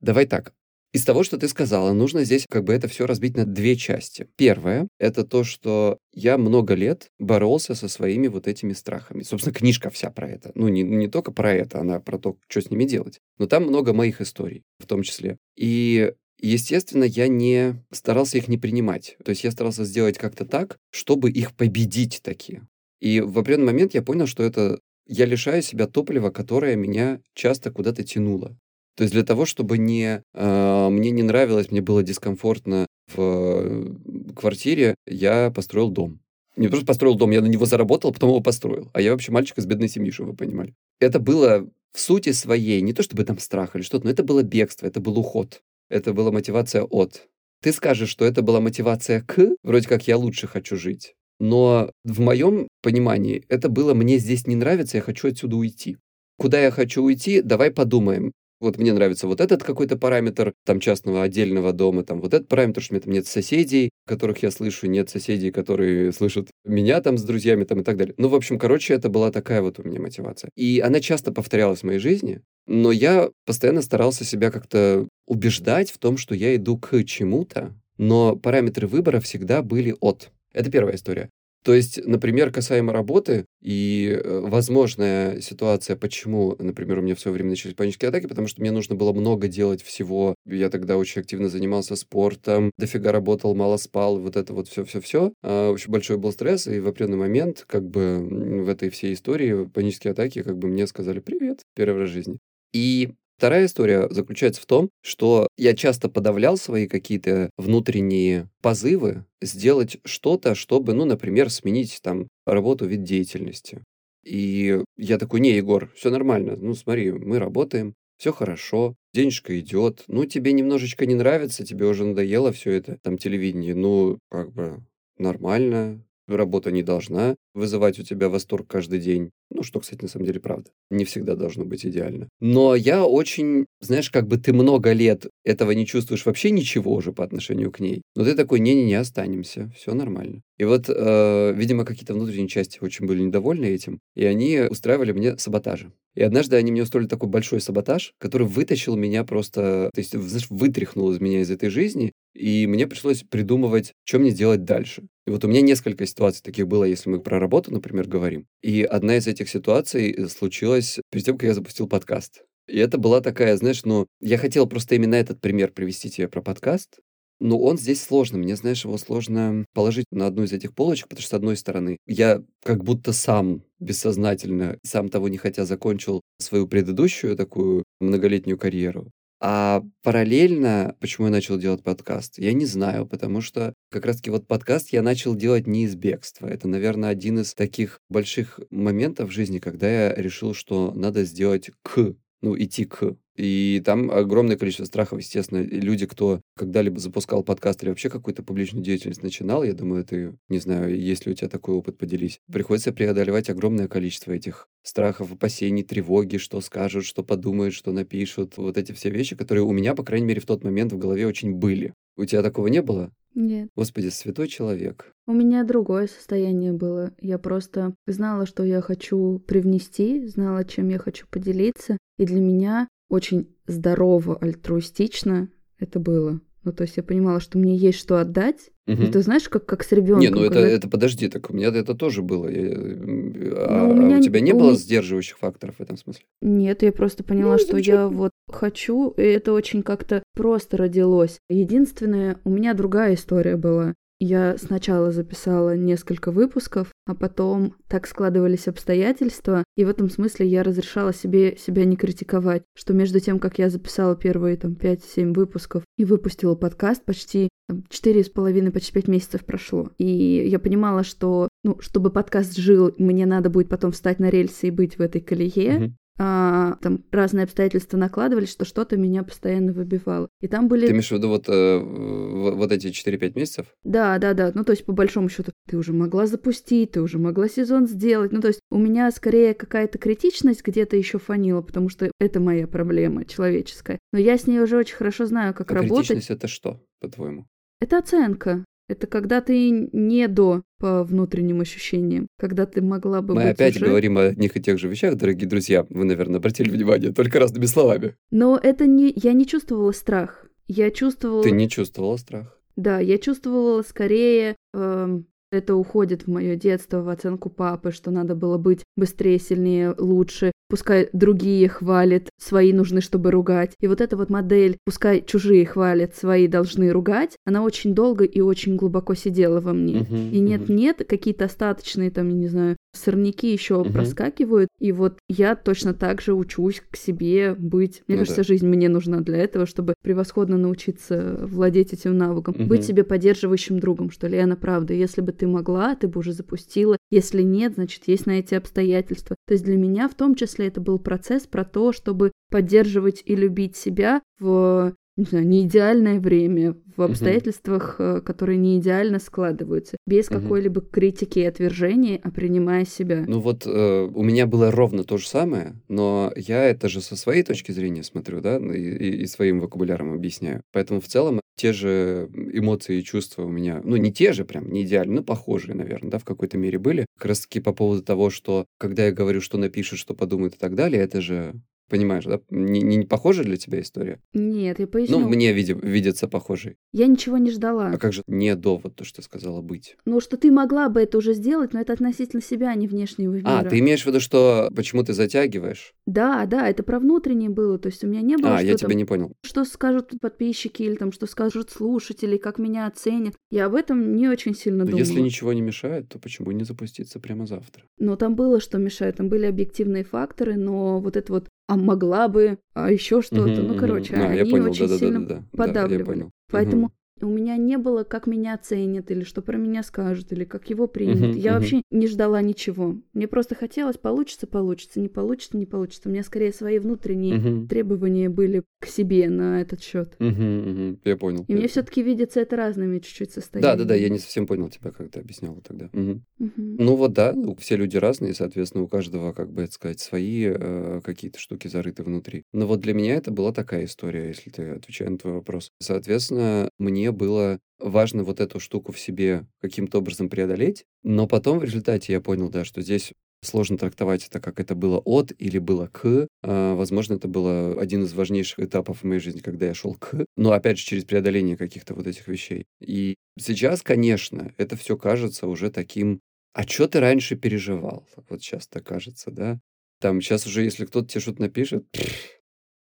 Давай так. Из того, что ты сказала, нужно здесь как бы это все разбить на две части. Первое — это то, что я много лет боролся со своими вот этими страхами. Собственно, книжка вся про это. Ну, не, не только про это, она про то, что с ними делать. Но там много моих историй в том числе. И Естественно, я не старался их не принимать. То есть я старался сделать как-то так, чтобы их победить такие. И в определенный момент я понял, что это я лишаю себя топлива, которое меня часто куда-то тянуло. То есть для того, чтобы не, э, мне не нравилось, мне было дискомфортно в э, квартире, я построил дом. Не просто построил дом, я на него заработал, потом его построил. А я вообще мальчик из бедной семьи, чтобы вы понимали. Это было в сути своей, не то чтобы там страх или что-то, но это было бегство, это был уход. Это была мотивация от. Ты скажешь, что это была мотивация к, вроде как я лучше хочу жить. Но в моем понимании это было «мне здесь не нравится, я хочу отсюда уйти». Куда я хочу уйти, давай подумаем. Вот мне нравится вот этот какой-то параметр там частного отдельного дома, там вот этот параметр, что у меня там нет соседей, которых я слышу, нет соседей, которые слышат меня там с друзьями там и так далее. Ну, в общем, короче, это была такая вот у меня мотивация. И она часто повторялась в моей жизни, но я постоянно старался себя как-то убеждать в том, что я иду к чему-то, но параметры выбора всегда были от. Это первая история. То есть, например, касаемо работы и э, возможная ситуация, почему, например, у меня в свое время начались панические атаки, потому что мне нужно было много делать всего. Я тогда очень активно занимался спортом, дофига работал, мало спал, вот это вот все-все-все. А, очень большой был стресс, и в определенный момент, как бы в этой всей истории панические атаки, как бы мне сказали «Привет, первый раз в жизни». И Вторая история заключается в том, что я часто подавлял свои какие-то внутренние позывы сделать что-то, чтобы, ну, например, сменить там работу, вид деятельности. И я такой, не, Егор, все нормально. Ну, смотри, мы работаем, все хорошо, денежка идет. Ну, тебе немножечко не нравится, тебе уже надоело все это, там, телевидение. Ну, как бы нормально, работа не должна вызывать у тебя восторг каждый день. Ну, что, кстати, на самом деле правда. Не всегда должно быть идеально. Но я очень, знаешь, как бы ты много лет этого не чувствуешь вообще ничего уже по отношению к ней. Но ты такой, не-не-не, останемся, все нормально. И вот, э, видимо, какие-то внутренние части очень были недовольны этим, и они устраивали мне саботажи. И однажды они мне устроили такой большой саботаж, который вытащил меня просто, то есть, знаешь, вытряхнул из меня из этой жизни, и мне пришлось придумывать, что мне делать дальше. И вот у меня несколько ситуаций таких было, если мы про работу, например, говорим. И одна из этих ситуаций э, случилась перед тем, как я запустил подкаст. И это была такая, знаешь, ну, я хотел просто именно этот пример привести тебе про подкаст, но он здесь сложный. Мне, знаешь, его сложно положить на одну из этих полочек, потому что, с одной стороны, я как будто сам бессознательно, сам того не хотя, закончил свою предыдущую такую многолетнюю карьеру. А параллельно, почему я начал делать подкаст, я не знаю, потому что как раз-таки вот подкаст я начал делать не из бегства. Это, наверное, один из таких больших моментов в жизни, когда я решил, что надо сделать к, ну, идти к. И там огромное количество страхов, естественно. И люди, кто когда-либо запускал подкаст или вообще какую-то публичную деятельность начинал, я думаю, ты, не знаю, есть ли у тебя такой опыт, поделись. Приходится преодолевать огромное количество этих страхов, опасений, тревоги, что скажут, что подумают, что напишут. Вот эти все вещи, которые у меня, по крайней мере, в тот момент в голове очень были. У тебя такого не было? Нет. Господи, святой человек. У меня другое состояние было. Я просто знала, что я хочу привнести, знала, чем я хочу поделиться. И для меня очень здорово, альтруистично это было. Ну, то есть я понимала, что мне есть что отдать. Мгм. И ты знаешь, как, как с ребенком. Не, ну это, это подожди, так у меня это тоже было. Я- а, Ну, у а меня у не- тебя не у было сдерживающих факторов в этом смысле? Нет, я просто поняла, Ну, что я вот хочу, и это очень как-то просто родилось. Единственное, у меня другая история была. Я сначала записала несколько выпусков, а потом так складывались обстоятельства, и в этом смысле я разрешала себе себя не критиковать, что между тем, как я записала первые там 5-7 выпусков и выпустила подкаст, почти там, четыре с половиной, почти пять месяцев прошло. И я понимала, что, ну, чтобы подкаст жил, мне надо будет потом встать на рельсы и быть в этой колее, Мгм. А, там разные обстоятельства накладывались, что что-то меня постоянно выбивало. И там были... Ты имеешь в виду вот, э, вот эти 4-5 месяцев? Да, да, да. Ну, то есть, по большому счету, ты уже могла запустить, ты уже могла сезон сделать. Ну, то есть, у меня скорее какая-то критичность где-то еще фанила, потому что это моя проблема человеческая. Но я с ней уже очень хорошо знаю, как А работать. критичность это что, по-твоему? Это оценка. Это когда ты не до по внутренним ощущениям, когда ты могла бы Мы быть опять уже... говорим о одних и тех же вещах, дорогие друзья. Вы, наверное, обратили внимание, только разными словами. Но это не... Я не чувствовала страх. Я чувствовала... Ты не чувствовала страх? Да, я чувствовала скорее, эм, это уходит в мое детство, в оценку папы, что надо было быть быстрее, сильнее, лучше. Пускай другие хвалят, свои нужны, чтобы ругать. И вот эта вот модель, пускай чужие хвалят, свои должны ругать, она очень долго и очень глубоко сидела во мне. Мгм, И нет-нет, какие-то остаточные там, я не знаю, сорняки еще Мгм. проскакивают. И вот я точно так же учусь к себе быть. Мне Ну кажется, да. жизнь мне нужна для этого, чтобы превосходно научиться владеть этим навыком. Мгм. Быть себе поддерживающим другом, что Лена, правда, если бы ты могла, ты бы уже запустила. Если нет, значит, есть на эти обстоятельства. То есть для меня в том числе это был процесс про то, чтобы поддерживать и любить себя в не знаю, не идеальное время, в обстоятельствах, э, которые не идеально складываются, без Мгм. какой-либо критики и отвержения, а принимая себя. Ну вот э, у меня было ровно то же самое, но я это же со своей точки зрения смотрю, да, и, и- и своим вокабуляром объясняю. Поэтому в целом те же эмоции и чувства у меня, ну не те же прям, не идеально, но похожие, наверное, да, в какой-то мере были. Как раз таки по поводу того, что когда я говорю, что напишут, что подумают и так далее, это же, понимаешь, да, не, не похожая для тебя история? Нет, я поясню. Ну, мне види- видится похожей. Я ничего не ждала. А как же не довод, то, что ты сказала быть? Ну, что ты могла бы это уже сделать, но это относительно себя, а не внешнего мира. А, ты имеешь в виду, что почему ты затягиваешь? Да, да, это про внутреннее было. То есть у меня не было, А, что я там, тебя не понял. что скажут подписчики или там, что скажут слушатели, как меня оценят. Я об этом не очень сильно Ну, думала. Если ничего не мешает, то почему не запуститься прямо завтра? Но там было, что мешает. Там были объективные факторы, но вот это вот, а могла бы, а еще что-то. Мгм, Ну, короче, А, они понял, очень да-да-да-да-да. сильно Да, я подавливали. Поэтому. У меня не было, как меня оценят, или что про меня скажут, или как его примут. Мгм, Я мгм. вообще не ждала ничего. Мне просто хотелось, получится, получится, не получится, не получится. У меня скорее свои внутренние Мгм. требования были к себе на этот счет. Мгм, мгм. Я понял. И Я- мне все-таки видится это разными чуть-чуть Да, состояниями. да, да, я не совсем понял тебя, как ты объясняла тогда. Мгм. Мгм. Ну вот да, все люди разные, соответственно, у каждого, как бы это сказать, свои э, какие-то штуки зарыты внутри. Но вот для меня это была такая история, если ты отвечаешь на твой вопрос. Соответственно, мне было важно вот эту штуку в себе каким-то образом преодолеть, но потом в результате я понял, да, что здесь сложно трактовать это, как это было от или было к. А, возможно, это было один из важнейших этапов в моей жизни, когда я шел к, но опять же через преодоление каких-то вот этих вещей. И сейчас, конечно, это все кажется уже таким а что ты раньше переживал? Вот сейчас так кажется, да? Там сейчас уже, если кто-то тебе что-то напишет...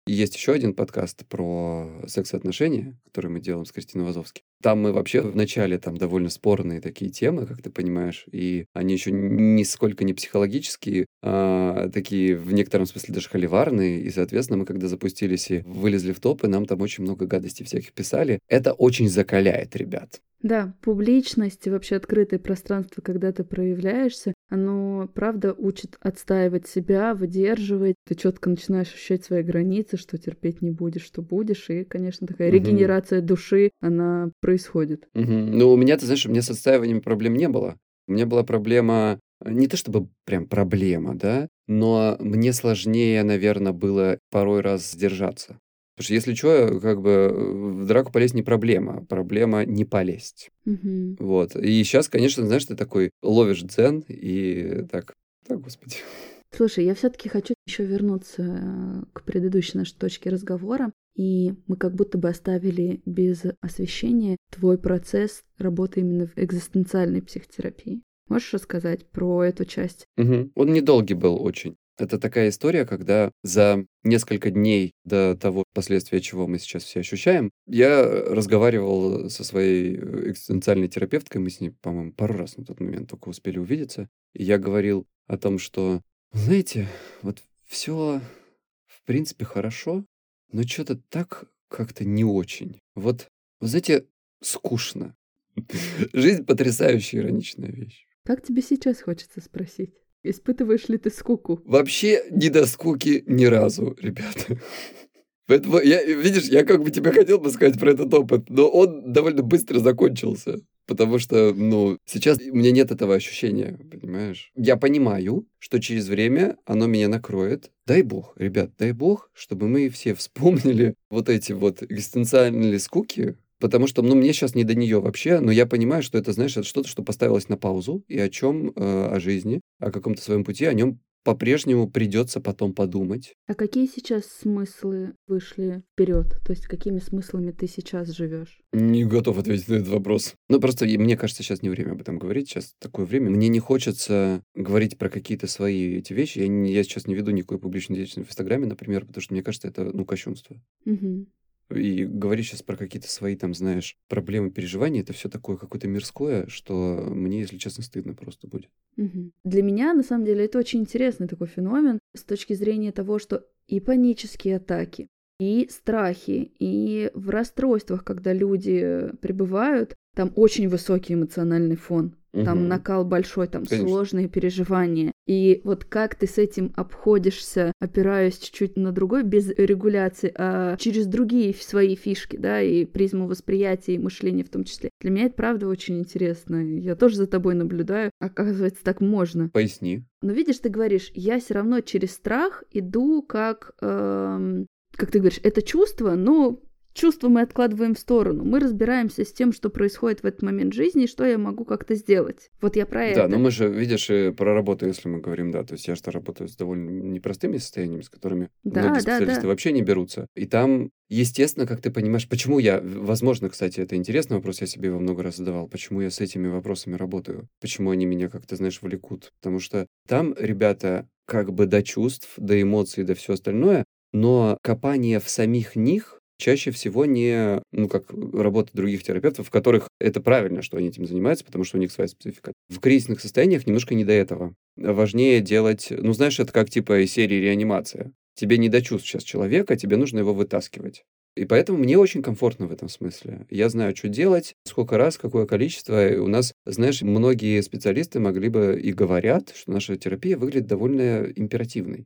И есть еще один подкаст про секс-отношения, который мы делаем с Кристиной Вазовски. Там мы вообще в начале там довольно спорные такие темы, как ты понимаешь, и они еще нисколько не психологические, а такие в некотором смысле даже холиварные, и, соответственно, мы когда запустились и вылезли в топы, нам там очень много гадостей всяких писали. Это очень закаляет ребят. Да, публичность и вообще открытое пространство, когда ты проявляешься, оно, правда, учит отстаивать себя, выдерживать. Ты четко начинаешь ощущать свои границы, что терпеть не будешь, что будешь. И, конечно, такая Мгм. регенерация души, она происходит. Мгм. Ну, у меня, ты знаешь, у меня с отстаиванием проблем не было. У меня была проблема, э, не то чтобы прям проблема, да, но мне сложнее, наверное, было порой раз сдержаться. Потому что если что, как бы э, в драку полезть не проблема, проблема не полезть. Мгм. Вот. И сейчас, конечно, знаешь, ты такой ловишь дзен и так, так, господи. Слушай, я все-таки хочу еще вернуться э, к предыдущей нашей точке разговора. И мы как будто бы оставили без освещения твой процесс работы именно в экзистенциальной психотерапии. Можешь рассказать про эту часть? Мгм. Он недолгий был очень. Это такая история, когда за несколько дней до того, последствия чего мы сейчас все ощущаем, я разговаривал со своей э, экзистенциальной терапевткой, мы с ней, по-моему, пару раз на тот момент только успели увидеться, и я говорил о том, что, знаете, вот все в принципе хорошо, но что-то так как-то не очень. Вот, вы знаете, скучно. Жизнь потрясающая ироничная вещь. Как тебе сейчас хочется спросить? Испытываешь ли ты скуку? Вообще не до скуки ни разу, ребята. Поэтому, я, видишь, я как бы тебе хотел бы сказать про этот опыт, но он довольно быстро закончился. Потому что, ну, сейчас у меня нет этого ощущения, понимаешь? Я понимаю, что через время оно меня накроет. Дай бог, ребят, дай бог, чтобы мы все вспомнили вот эти вот экзистенциальные скуки, Потому что, ну, мне сейчас не до нее вообще, но я понимаю, что это, знаешь, это что-то, что поставилось на паузу, и о чем, э, о жизни, о каком-то своем пути, о нем по-прежнему придется потом подумать. А какие сейчас смыслы вышли вперед? То есть какими смыслами ты сейчас живешь? Не готов ответить на этот вопрос. Ну, просто мне кажется, сейчас не время об этом говорить. Сейчас такое время. Мне не хочется говорить про какие-то свои эти вещи. Я, не, я сейчас не веду никакой публичной деятельности в Инстаграме, например, потому что мне кажется, это, ну, кощунство. Мгм. И говорить сейчас про какие-то свои, там, знаешь, проблемы, переживания, это все такое какое-то мирское, что мне, если честно, стыдно просто будет. Для меня, на самом деле, это очень интересный такой феномен с точки зрения того, что и панические атаки, и страхи, и в расстройствах, когда люди пребывают, там очень высокий эмоциональный фон. Там Мгм. накал большой, там Конечно. сложные переживания. И вот как ты с этим обходишься, опираясь чуть-чуть на другой, без регуляции, а через другие свои фишки, да, и призму восприятия и мышления в том числе. Для меня это правда очень интересно. Я тоже за тобой наблюдаю. Оказывается, так можно. Поясни. Но видишь, ты говоришь, я все равно через страх иду как, эм, как ты говоришь, это чувство, но чувство мы откладываем в сторону. Мы разбираемся с тем, что происходит в этот момент жизни, и что я могу как-то сделать. Вот я про Да, это. но мы же, видишь, и про работу, если мы говорим, да, то есть я что работаю с довольно непростыми состояниями, с которыми Да, многие да, специалисты да. вообще не берутся. И там, естественно, как ты понимаешь, почему я, возможно, кстати, это интересный вопрос, я себе его много раз задавал, почему я с этими вопросами работаю, почему они меня, как ты знаешь, влекут. Потому что там ребята как бы до чувств, до эмоций, до все остальное, но копание в самих них чаще всего не, ну, как работа других терапевтов, в которых это правильно, что они этим занимаются, потому что у них своя специфика. В кризисных состояниях немножко не до этого. Важнее делать, ну, знаешь, это как типа серии реанимация. Тебе не до чувств сейчас человека, тебе нужно его вытаскивать. И поэтому мне очень комфортно в этом смысле. Я знаю, что делать, сколько раз, какое количество. И у нас, знаешь, многие специалисты могли бы и говорят, что наша терапия выглядит довольно императивной.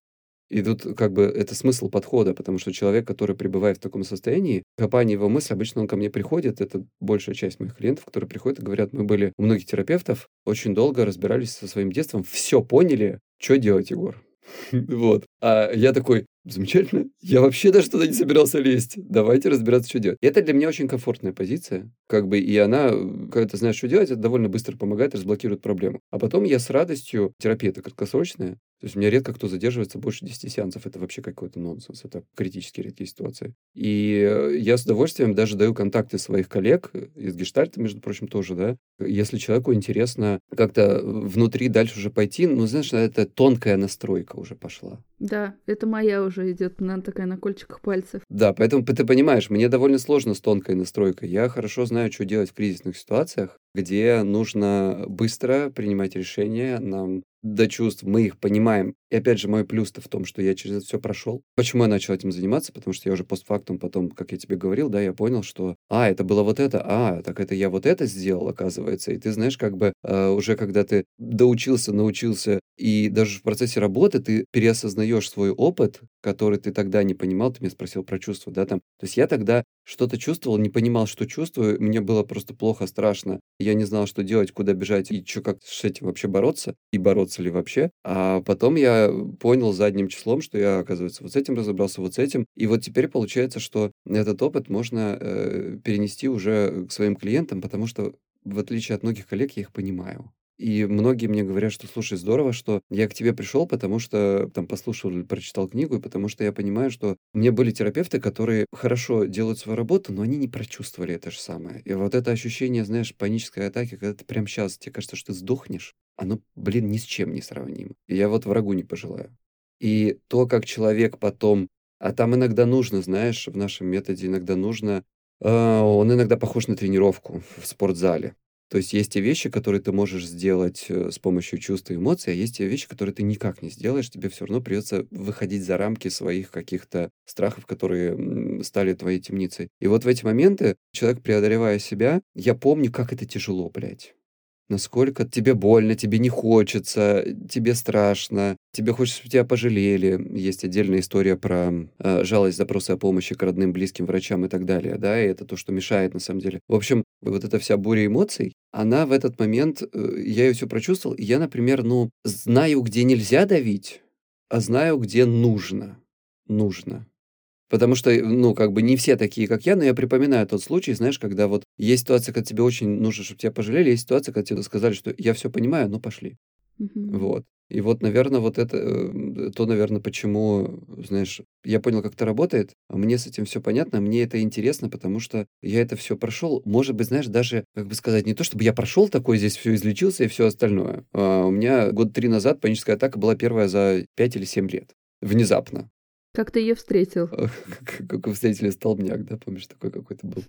И тут как бы это смысл подхода, потому что человек, который пребывает в таком состоянии, копание его мысли, обычно он ко мне приходит, это большая часть моих клиентов, которые приходят и говорят, мы были у многих терапевтов, очень долго разбирались со своим детством, все поняли, что делать, Егор. Вот. А я такой, замечательно, я вообще даже туда не собирался лезть. Давайте разбираться, что делать. Это для меня очень комфортная позиция. Как бы, и она, когда ты знаешь, что делать, это довольно быстро помогает, разблокирует проблему. А потом я с радостью, терапия это краткосрочная, то есть у меня редко кто задерживается больше 10 сеансов. Это вообще какой-то нонсенс. Это критически редкие ситуации. И э, я с удовольствием даже даю контакты своих коллег э, из гештальта, между прочим, тоже, да. Если человеку интересно как-то внутри дальше уже пойти, ну, знаешь, это тонкая настройка уже пошла. Да, это моя уже идет, она такая на кольчиках пальцев. Да, поэтому ты понимаешь, мне довольно сложно с тонкой настройкой. Я хорошо знаю, что делать в кризисных ситуациях, где нужно быстро принимать решения, нам до чувств, мы их понимаем И опять же, мой плюс-то в том, что я через это все прошел. Почему я начал этим заниматься? Потому что я уже постфактум потом, как я тебе говорил, да, я понял, что, а, это было вот это, а, так это я вот это сделал, оказывается. И ты знаешь, как бы э, уже когда ты доучился, научился, и даже в процессе работы ты переосознаешь свой опыт, который ты тогда не понимал, ты меня спросил про чувства, да, там. То есть я тогда что-то чувствовал, не понимал, что чувствую, мне было просто плохо, страшно. Я не знал, что делать, куда бежать и что, как с этим вообще бороться, и бороться ли вообще. А потом я понял задним числом, что я, оказывается, вот с этим разобрался, вот с этим. И вот теперь получается, что этот опыт можно э, перенести уже к своим клиентам, потому что в отличие от многих коллег, я их понимаю. И многие мне говорят, что, слушай, здорово, что я к тебе пришел, потому что там послушал или прочитал книгу, и потому что я понимаю, что у меня были терапевты, которые хорошо делают свою работу, но они не прочувствовали это же самое. И вот это ощущение, знаешь, панической атаки, когда ты прямо сейчас, тебе кажется, что ты сдохнешь, оно, блин, ни с чем не сравнимо. Я вот врагу не пожелаю. И то, как человек потом... А там иногда нужно, знаешь, в нашем методе иногда нужно... Э, он иногда похож на тренировку в спортзале. То есть есть те вещи, которые ты можешь сделать э, с помощью чувств и эмоций, а есть те вещи, которые ты никак не сделаешь, тебе все равно придется выходить за рамки своих каких-то страхов, которые стали твоей темницей. И вот в эти моменты человек, преодолевая себя, я помню, как это тяжело, блядь насколько тебе больно, тебе не хочется, тебе страшно, тебе хочется, чтобы тебя пожалели. Есть отдельная история про э, жалость, запросы о помощи к родным, близким, врачам и так далее, да, и это то, что мешает на самом деле. В общем, вот эта вся буря эмоций, она в этот момент, э, я ее все прочувствовал, и я, например, ну, знаю, где нельзя давить, а знаю, где нужно. Нужно. Потому что, ну, как бы не все такие, как я, но я припоминаю тот случай, знаешь, когда вот есть ситуация, когда тебе очень нужно, чтобы тебя пожалели, есть ситуация, когда тебе сказали, что я все понимаю, но пошли. Мгм. Вот. И вот, наверное, вот это э, то, наверное, почему, знаешь, я понял, как это работает, а мне с этим все понятно, мне это интересно, потому что я это все прошел. Может быть, знаешь, даже, как бы сказать, не то, чтобы я прошел такой, здесь все излечился и все остальное. А у меня год три назад паническая атака была первая за пять или семь лет. Внезапно. Как ты ее встретил? Как вы встретили столбняк, да, помнишь, такой какой-то был.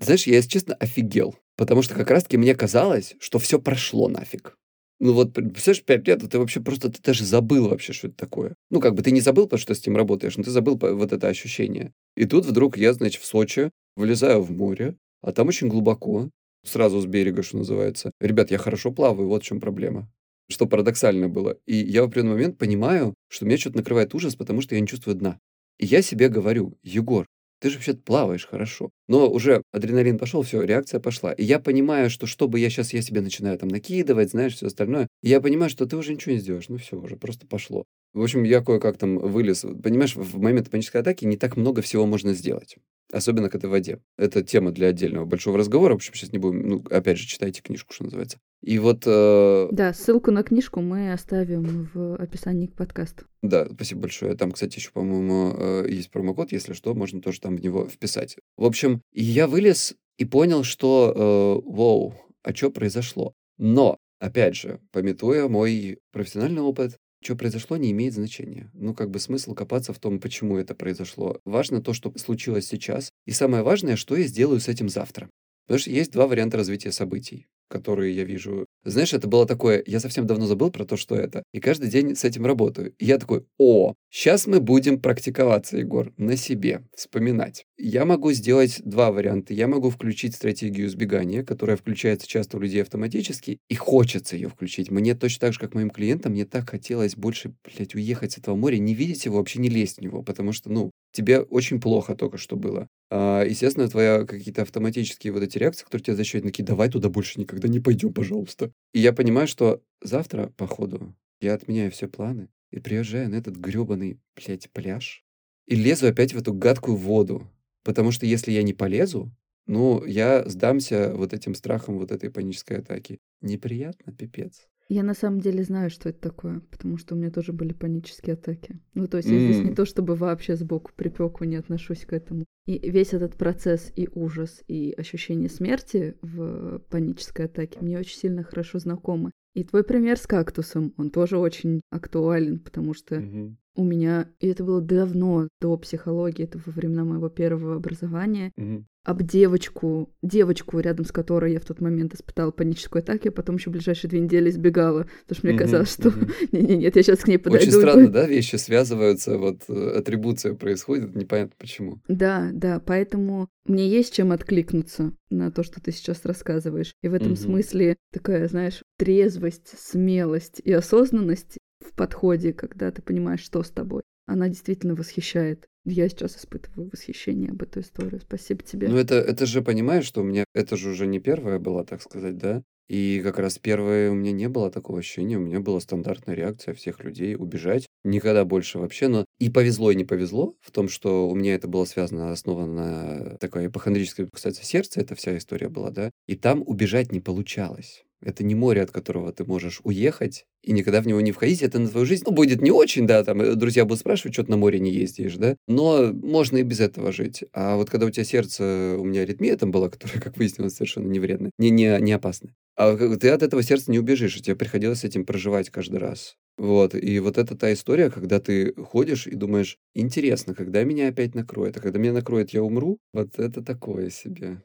Знаешь, я, если честно, офигел. Потому что как раз-таки мне казалось, что все прошло нафиг. Ну вот, представляешь, пять лет, ты вообще просто, ты даже забыл вообще, что это такое. Ну, как бы ты не забыл, потому что с этим работаешь, но ты забыл вот это ощущение. И тут вдруг я, значит, в Сочи, вылезаю в море, а там очень глубоко, сразу с берега, что называется. Ребят, я хорошо плаваю, вот в чем проблема что парадоксально было. И я в определенный момент понимаю, что меня что-то накрывает ужас, потому что я не чувствую дна. И я себе говорю, Егор, ты же вообще плаваешь хорошо. Но уже адреналин пошел, все, реакция пошла. И я понимаю, что чтобы я сейчас я себе начинаю там накидывать, знаешь, все остальное, и я понимаю, что ты уже ничего не сделаешь. Ну все, уже просто пошло. В общем, я кое-как там вылез. Понимаешь, в момент панической атаки не так много всего можно сделать. Особенно к этой воде. Это тема для отдельного большого разговора. В общем, сейчас не будем... Ну, опять же, читайте книжку, что называется. И вот... Э... Да, ссылку на книжку мы оставим в описании к подкасту. Да, спасибо большое. Там, кстати, еще, по-моему, э, есть промокод, если что, можно тоже там в него вписать. В общем, я вылез и понял, что, э, вау, а что произошло? Но, опять же, пометуя мой профессиональный опыт, что произошло, не имеет значения. Ну, как бы смысл копаться в том, почему это произошло. Важно то, что случилось сейчас. И самое важное, что я сделаю с этим завтра. Потому что есть два варианта развития событий, которые я вижу. Знаешь, это было такое, я совсем давно забыл про то, что это. И каждый день с этим работаю. И я такой, о, сейчас мы будем практиковаться, Егор, на себе, вспоминать. Я могу сделать два варианта. Я могу включить стратегию избегания, которая включается часто у людей автоматически, и хочется ее включить. Мне точно так же, как моим клиентам, мне так хотелось больше, блядь, уехать с этого моря, не видеть его, вообще не лезть в него, потому что, ну, тебе очень плохо только что было. А, естественно, твои какие-то автоматические вот эти реакции, которые тебя защищают, такие, давай туда больше никогда не пойдем, пожалуйста. И я понимаю, что завтра, походу, я отменяю все планы и приезжаю на этот гребаный, блядь, пляж и лезу опять в эту гадкую воду. Потому что если я не полезу, ну, я сдамся вот этим страхом вот этой панической атаки. Неприятно, пипец. Я на самом деле знаю, что это такое, потому что у меня тоже были панические атаки. Ну, то есть я здесь не то, чтобы вообще сбоку припеку не отношусь к этому. И весь этот процесс и ужас, и ощущение смерти в панической атаке мне очень сильно хорошо знакомы. И твой пример с кактусом, он тоже очень актуален, потому что mm-hmm. У меня, и это было давно, до психологии, это во времена моего первого образования, Мгм. об девочку, девочку, рядом с которой я в тот момент испытала паническую атаку, а потом еще ближайшие две недели избегала, потому что мне Мгм, казалось, что мгм. не-не, нет, я сейчас к ней подойду. Очень странно, да, вещи связываются, вот э, атрибуция происходит, непонятно почему. Да, да, поэтому мне есть чем откликнуться на то, что ты сейчас рассказываешь. И в этом Мгм. смысле такая, знаешь, трезвость, смелость и осознанность в подходе, когда ты понимаешь, что с тобой, она действительно восхищает. Я сейчас испытываю восхищение об эту историю. Спасибо тебе. Ну, это, это же, понимаешь, что у меня, это же уже не первая была, так сказать, да? И как раз первое у меня не было такого ощущения, у меня была стандартная реакция всех людей убежать, никогда больше вообще, но и повезло, и не повезло в том, что у меня это было связано, основано на такой ипохондрической, кстати, сердце, эта вся история была, да, и там убежать не получалось. Это не море, от которого ты можешь уехать и никогда в него не входить. Это на твою жизнь ну, будет не очень, да, там э, друзья будут спрашивать, что ты на море не ездишь, да, но можно и без этого жить. А вот когда у тебя сердце, у меня аритмия там была, которая, как выяснилось, совершенно не вредная, не, не, не опасная. А ты от этого сердца не убежишь, и тебе приходилось с этим проживать каждый раз. Вот, и вот это та история, когда ты ходишь и думаешь, интересно, когда меня опять накроет, а когда меня накроет, я умру, вот это такое себе.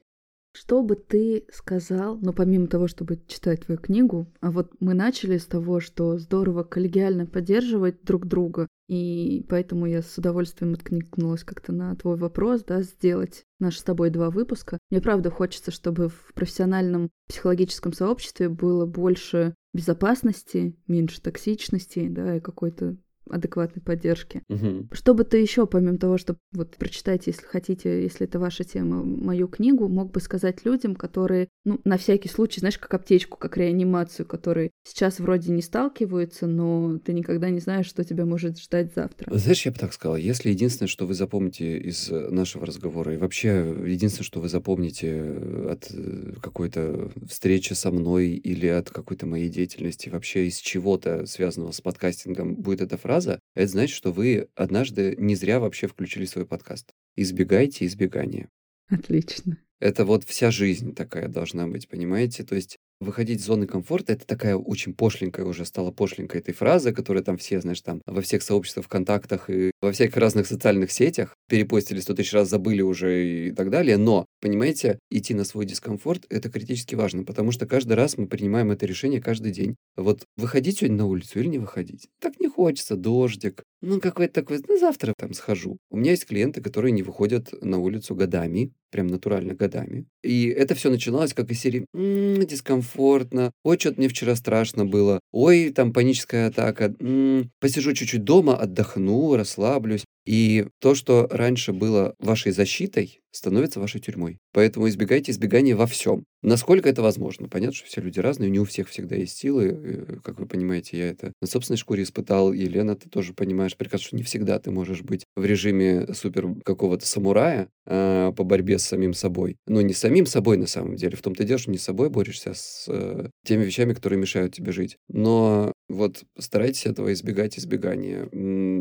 Что бы ты сказал, ну, помимо того, чтобы читать твою книгу, а вот мы начали с того, что здорово коллегиально поддерживать друг друга, и поэтому я с удовольствием откликнулась как-то на твой вопрос, да, сделать наши с тобой два выпуска. Мне правда хочется, чтобы в профессиональном психологическом сообществе было больше безопасности, меньше токсичности, да, и какой-то адекватной поддержки. Мгм. Что бы ты еще, помимо того, что вот прочитайте, если хотите, если это ваша тема, мою книгу, мог бы сказать людям, которые, ну, на всякий случай, знаешь, как аптечку, как реанимацию, которые сейчас вроде не сталкиваются, но ты никогда не знаешь, что тебя может ждать завтра. Знаешь, я бы так сказал, если единственное, что вы запомните из нашего разговора, и вообще единственное, что вы запомните э, от э, какой-то встречи со мной или от какой-то моей деятельности, вообще из чего-то связанного с подкастингом, будет эта фраза, это значит, что вы однажды не зря вообще включили свой подкаст. Избегайте избегания. Отлично. Это вот вся жизнь такая должна быть, понимаете? То есть выходить из зоны комфорта, это такая очень пошленькая уже стала пошленькой этой фразы, которая там все, знаешь, там во всех сообществах, ВКонтактах и во всяких разных социальных сетях перепостили сто тысяч раз, забыли уже и так далее. Но, понимаете, идти на свой дискомфорт, это критически важно, потому что каждый раз мы принимаем это решение каждый день. Вот выходить сегодня на улицу или не выходить? Так не хочется, дождик. Ну, какой-то такой, ну, завтра там схожу. У меня есть клиенты, которые не выходят на улицу годами, прям натурально годами. И это все начиналось как из серии «М, дискомфортно, ой, что-то мне вчера страшно было, ой, там паническая атака, М, посижу чуть-чуть дома, отдохну, расслаблюсь. И то, что раньше было вашей защитой, становится вашей тюрьмой. Поэтому избегайте избегания во всем. Насколько это возможно? Понятно, что все люди разные, не у всех всегда есть силы. э, Как вы понимаете, я это на собственной шкуре испытал. И, Лена, ты тоже понимаешь прекрасно, что не всегда ты можешь быть в режиме супер какого-то самурая а, по борьбе с самим собой. Но не самим собой на самом деле. В том-то и дело, что не с собой борешься, а с э, теми вещами, которые мешают тебе жить. Но вот старайтесь этого избегать, избегания.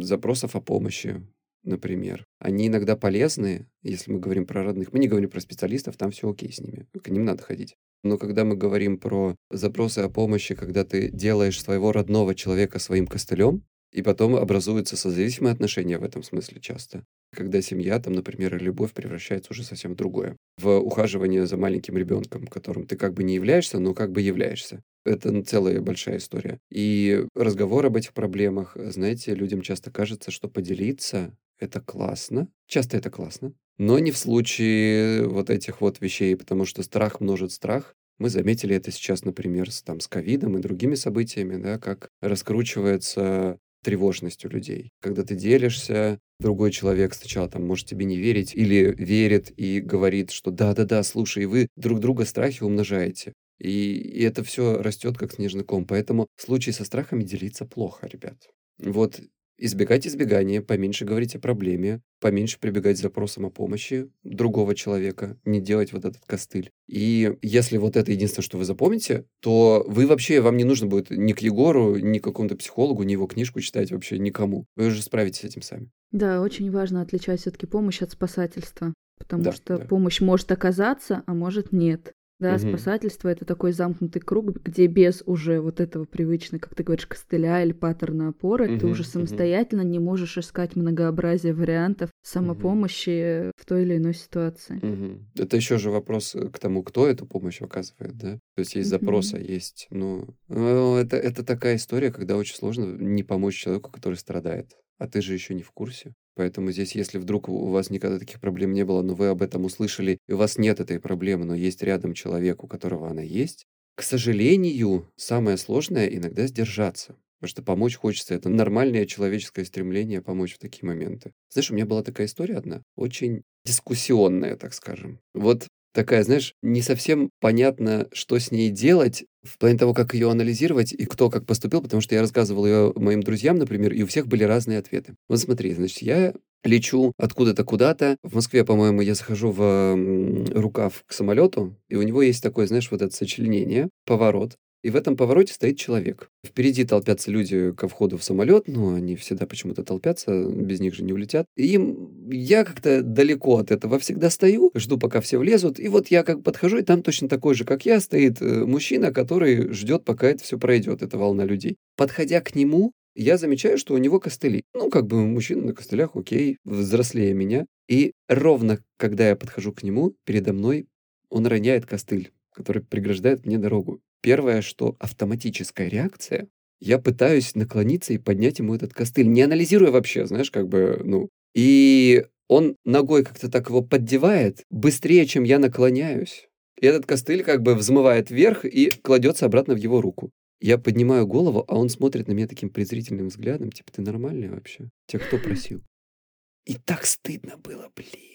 Запросов о помощи, например. Они иногда полезны, если мы говорим про родных. Мы не говорим про специалистов, там все окей с ними. К ним надо ходить. Но когда мы говорим про запросы о помощи, когда ты делаешь своего родного человека своим костылем, и потом образуются созависимые отношения в этом смысле часто. Когда семья, там, например, любовь превращается уже совсем в другое. В ухаживание за маленьким ребенком, которым ты как бы не являешься, но как бы являешься. Это целая большая история. И разговор об этих проблемах, знаете, людям часто кажется, что поделиться — это классно. Часто это классно. Но не в случае вот этих вот вещей, потому что страх множит страх. Мы заметили это сейчас, например, с, там, с ковидом и другими событиями, да, как раскручивается тревожность у людей. Когда ты делишься, другой человек сначала там может тебе не верить или верит и говорит, что да-да-да, слушай, вы друг друга страхи умножаете. И, и это все растет как снежный ком. Поэтому в случае со страхами делиться плохо, ребят. Вот избегать избегания, поменьше говорить о проблеме, поменьше прибегать к запросам о помощи другого человека, не делать вот этот костыль. И если вот это единственное, что вы запомните, то вы вообще, вам не нужно будет ни к Егору, ни к какому-то психологу, ни его книжку читать вообще никому. Вы уже справитесь с этим сами. Да, очень важно отличать все-таки помощь от спасательства, потому Да, что да. помощь может оказаться, а может нет. Да, Мгм. спасательство это такой замкнутый круг, где без уже вот этого привычной, как ты говоришь, костыля или паттерна опоры, ты Мгм, уже самостоятельно не можешь искать многообразие вариантов самопомощи в той или иной ситуации. Мгм. Это еще же вопрос э, к тому, кто эту помощь оказывает, да? То есть есть запрос, а есть, ну, ну, это, это такая история, когда очень сложно не помочь человеку, который страдает, а ты же еще не в курсе. Поэтому здесь, если вдруг у вас никогда таких проблем не было, но вы об этом услышали, и у вас нет этой проблемы, но есть рядом человек, у которого она есть, к сожалению, самое сложное иногда сдержаться. Потому что помочь хочется. Это нормальное человеческое стремление помочь в такие моменты. Знаешь, у меня была такая история одна, очень дискуссионная, так скажем. Вот такая, знаешь, не совсем понятно, что с ней делать, в плане того, как ее анализировать и кто как поступил, потому что я рассказывал ее моим друзьям, например, и у всех были разные ответы. Вот смотри, значит, я лечу откуда-то куда-то. В Москве, по-моему, я захожу в рукав к самолету, и у него есть такое, знаешь, вот это сочленение, поворот. И в этом повороте стоит человек. Впереди толпятся люди ко входу в самолет, но они всегда почему-то толпятся, без них же не улетят. И им- я как-то далеко от этого всегда стою, жду, пока все влезут. И вот я как подхожу, и там точно такой же, как я, стоит э, мужчина, который ждет, пока это все пройдет, эта волна людей. Подходя к нему, я замечаю, что у него костыли. Ну, как бы мужчина на костылях, окей, взрослее меня. И ровно, когда я подхожу к нему, передо мной он роняет костыль, который преграждает мне дорогу. Первое, что автоматическая реакция, я пытаюсь наклониться и поднять ему этот костыль, не анализируя вообще, знаешь, как бы, ну. И он ногой как-то так его поддевает быстрее, чем я наклоняюсь. И этот костыль как бы взмывает вверх и кладется обратно в его руку. Я поднимаю голову, а он смотрит на меня таким презрительным взглядом, типа, ты нормальный вообще? Тебя кто просил? И так стыдно было, блин.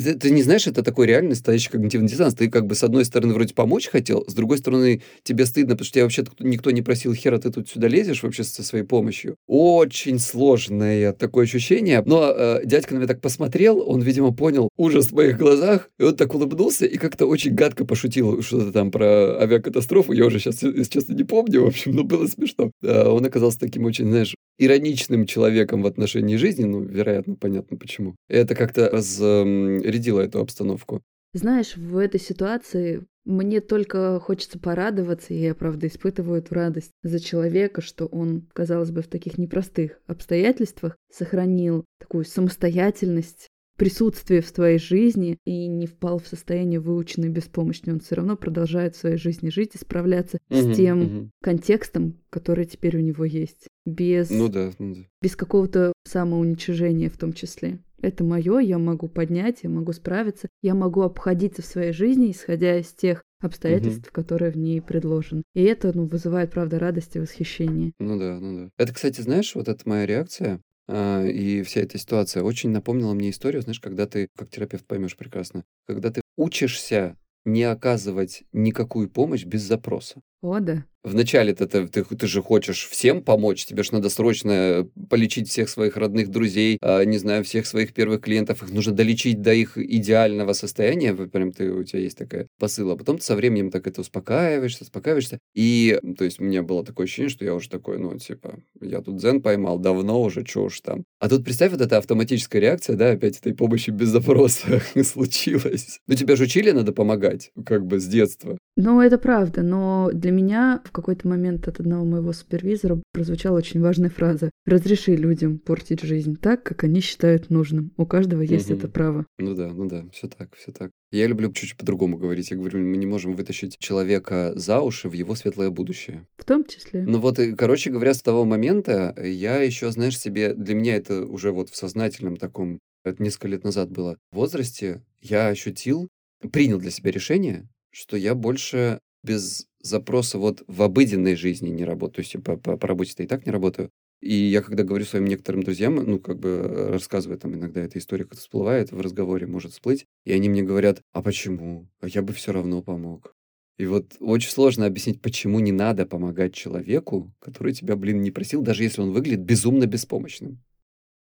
Ты, ты не знаешь, это такой реальный стоящий когнитивный диссонанс. Ты как бы с одной стороны вроде помочь хотел, с другой стороны тебе стыдно, потому что тебя вообще никто не просил, хера ты тут сюда лезешь вообще со своей помощью. Очень сложное такое ощущение. Но э, дядька на меня так посмотрел, он, видимо, понял ужас в моих глазах, и он так улыбнулся и как-то очень гадко пошутил что-то там про авиакатастрофу. Я уже сейчас, если честно, не помню, в общем, но было смешно. Да, он оказался таким очень, знаешь, ироничным человеком в отношении жизни, ну, вероятно, понятно почему. Это как-то разрядило эту обстановку. Знаешь, в этой ситуации мне только хочется порадоваться, и я, правда, испытываю эту радость за человека, что он, казалось бы, в таких непростых обстоятельствах сохранил такую самостоятельность, присутствие в твоей жизни и не впал в состояние выученной беспомощи. Он все равно продолжает в своей жизни жить и справляться Мгм, с тем мгм. контекстом, который теперь у него есть. Без, Ну да, ну да. без какого-то самоуничижения в том числе. Это мое, я могу поднять, я могу справиться, я могу обходиться в своей жизни, исходя из тех обстоятельств, которые в ней предложены. И это ну, вызывает, правда, радость и восхищение. Ну да, ну да. Это, кстати, знаешь, вот эта моя реакция и вся эта ситуация очень напомнила мне историю, знаешь, когда ты, как терапевт поймешь прекрасно, когда ты учишься не оказывать никакую помощь без запроса. О, да. Вначале-то ты, ты, ты же хочешь всем помочь, тебе же надо срочно полечить всех своих родных друзей, а, не знаю, всех своих первых клиентов, их нужно долечить до их идеального состояния, прям ты, у тебя есть такая посыл, а потом ты со временем так это успокаиваешься, успокаиваешься, и, то есть, у меня было такое ощущение, что я уже такой, ну, типа, я тут дзен поймал, давно уже, что уж там. А тут представь, вот эта автоматическая реакция, да, опять этой помощи без запроса случилась. Ну, тебя же учили, надо помогать, как бы с детства. Ну, это правда, но для меня в какой-то момент от одного моего супервизора прозвучала очень важная фраза. Разреши людям портить жизнь так, как они считают нужным. У каждого есть Мгм. это право. Ну да, ну да, все так, все так. Я люблю чуть-чуть по-другому говорить. Я говорю, мы не можем вытащить человека за уши в его светлое будущее. В том числе. Ну вот, и, короче говоря, с того момента я еще, знаешь, себе, для меня это уже вот в сознательном таком, это несколько лет назад было, возрасте, я ощутил, принял для себя решение, что я больше без запроса вот в обыденной жизни не работаю. То есть по, по, по работе-то и так не работаю. И я когда говорю своим некоторым друзьям, ну, как бы э, рассказываю там иногда эта история как всплывает, в разговоре может всплыть, и они мне говорят, а почему? А я бы все равно помог. И вот очень сложно объяснить, почему не надо помогать человеку, который тебя, блин, не просил, даже если он выглядит безумно беспомощным.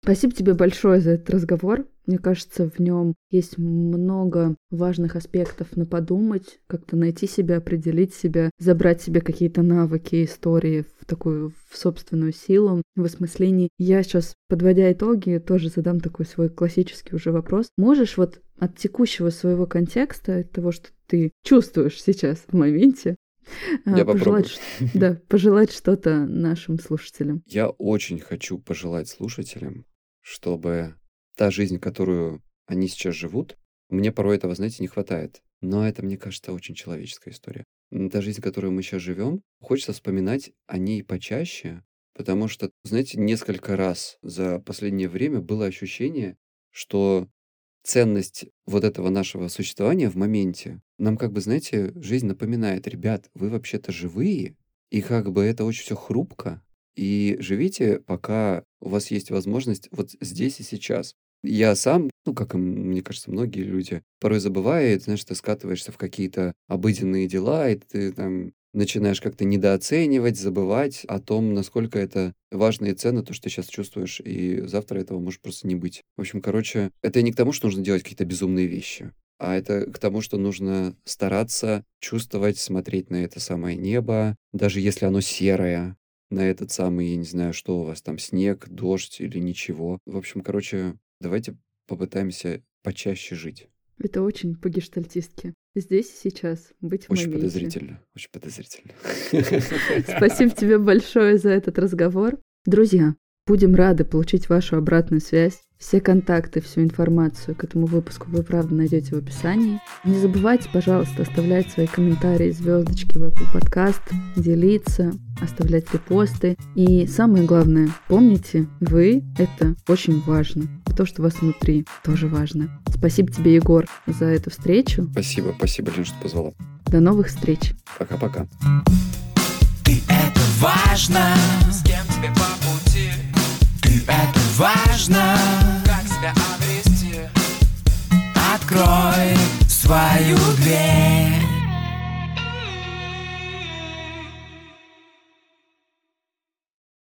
Спасибо тебе большое за этот разговор. Мне кажется, в нем есть много важных аспектов на подумать, как-то найти себя, определить себя, забрать себе какие-то навыки, истории в такую в собственную силу, в осмыслении. Я сейчас, подводя итоги, тоже задам такой свой классический уже вопрос. Можешь вот от текущего своего контекста, от того, что ты чувствуешь сейчас в моменте. А, Я пожелать, попробую. Да, пожелать что-то нашим слушателям. Я очень хочу пожелать слушателям, чтобы та жизнь, которую они сейчас живут, мне порой этого, знаете, не хватает. Но это, мне кажется, очень человеческая история. Та жизнь, которую мы сейчас живем, хочется вспоминать о ней почаще, потому что, знаете, несколько раз за последнее время было ощущение, что ценность вот этого нашего существования в моменте нам как бы, знаете, жизнь напоминает, ребят, вы вообще-то живые, и как бы это очень все хрупко, и живите, пока у вас есть возможность вот здесь и сейчас. Я сам, ну, как и, мне кажется, многие люди, порой забывает, знаешь, ты скатываешься в какие-то обыденные дела, и ты там начинаешь как-то недооценивать, забывать о том, насколько это важно и ценно, то, что ты сейчас чувствуешь, и завтра этого может просто не быть. В общем, короче, это не к тому, что нужно делать какие-то безумные вещи, а это к тому, что нужно стараться чувствовать, смотреть на это самое небо, даже если оно серое, на этот самый, я не знаю, что у вас там, снег, дождь или ничего. В общем, короче, давайте попытаемся почаще жить. Это очень по-гештальтистски. Здесь и сейчас, быть очень в моменте. подозрительно, очень подозрительно. Спасибо тебе большое за этот разговор. Друзья, будем рады получить вашу обратную связь. Все контакты, всю информацию к этому выпуску вы, правда, найдете в описании. Не забывайте, пожалуйста, оставлять свои комментарии, звездочки в Apple Podcast, делиться, оставлять репосты. И самое главное, помните, вы — это очень важно. То, что у вас внутри, тоже важно. Спасибо тебе, Егор, за эту встречу. Спасибо, спасибо, Лен, что позвала. До новых встреч. Пока-пока. Ты это важно, с кем тебе по пути. Ты это важно, как себя обрести. Открой свою дверь.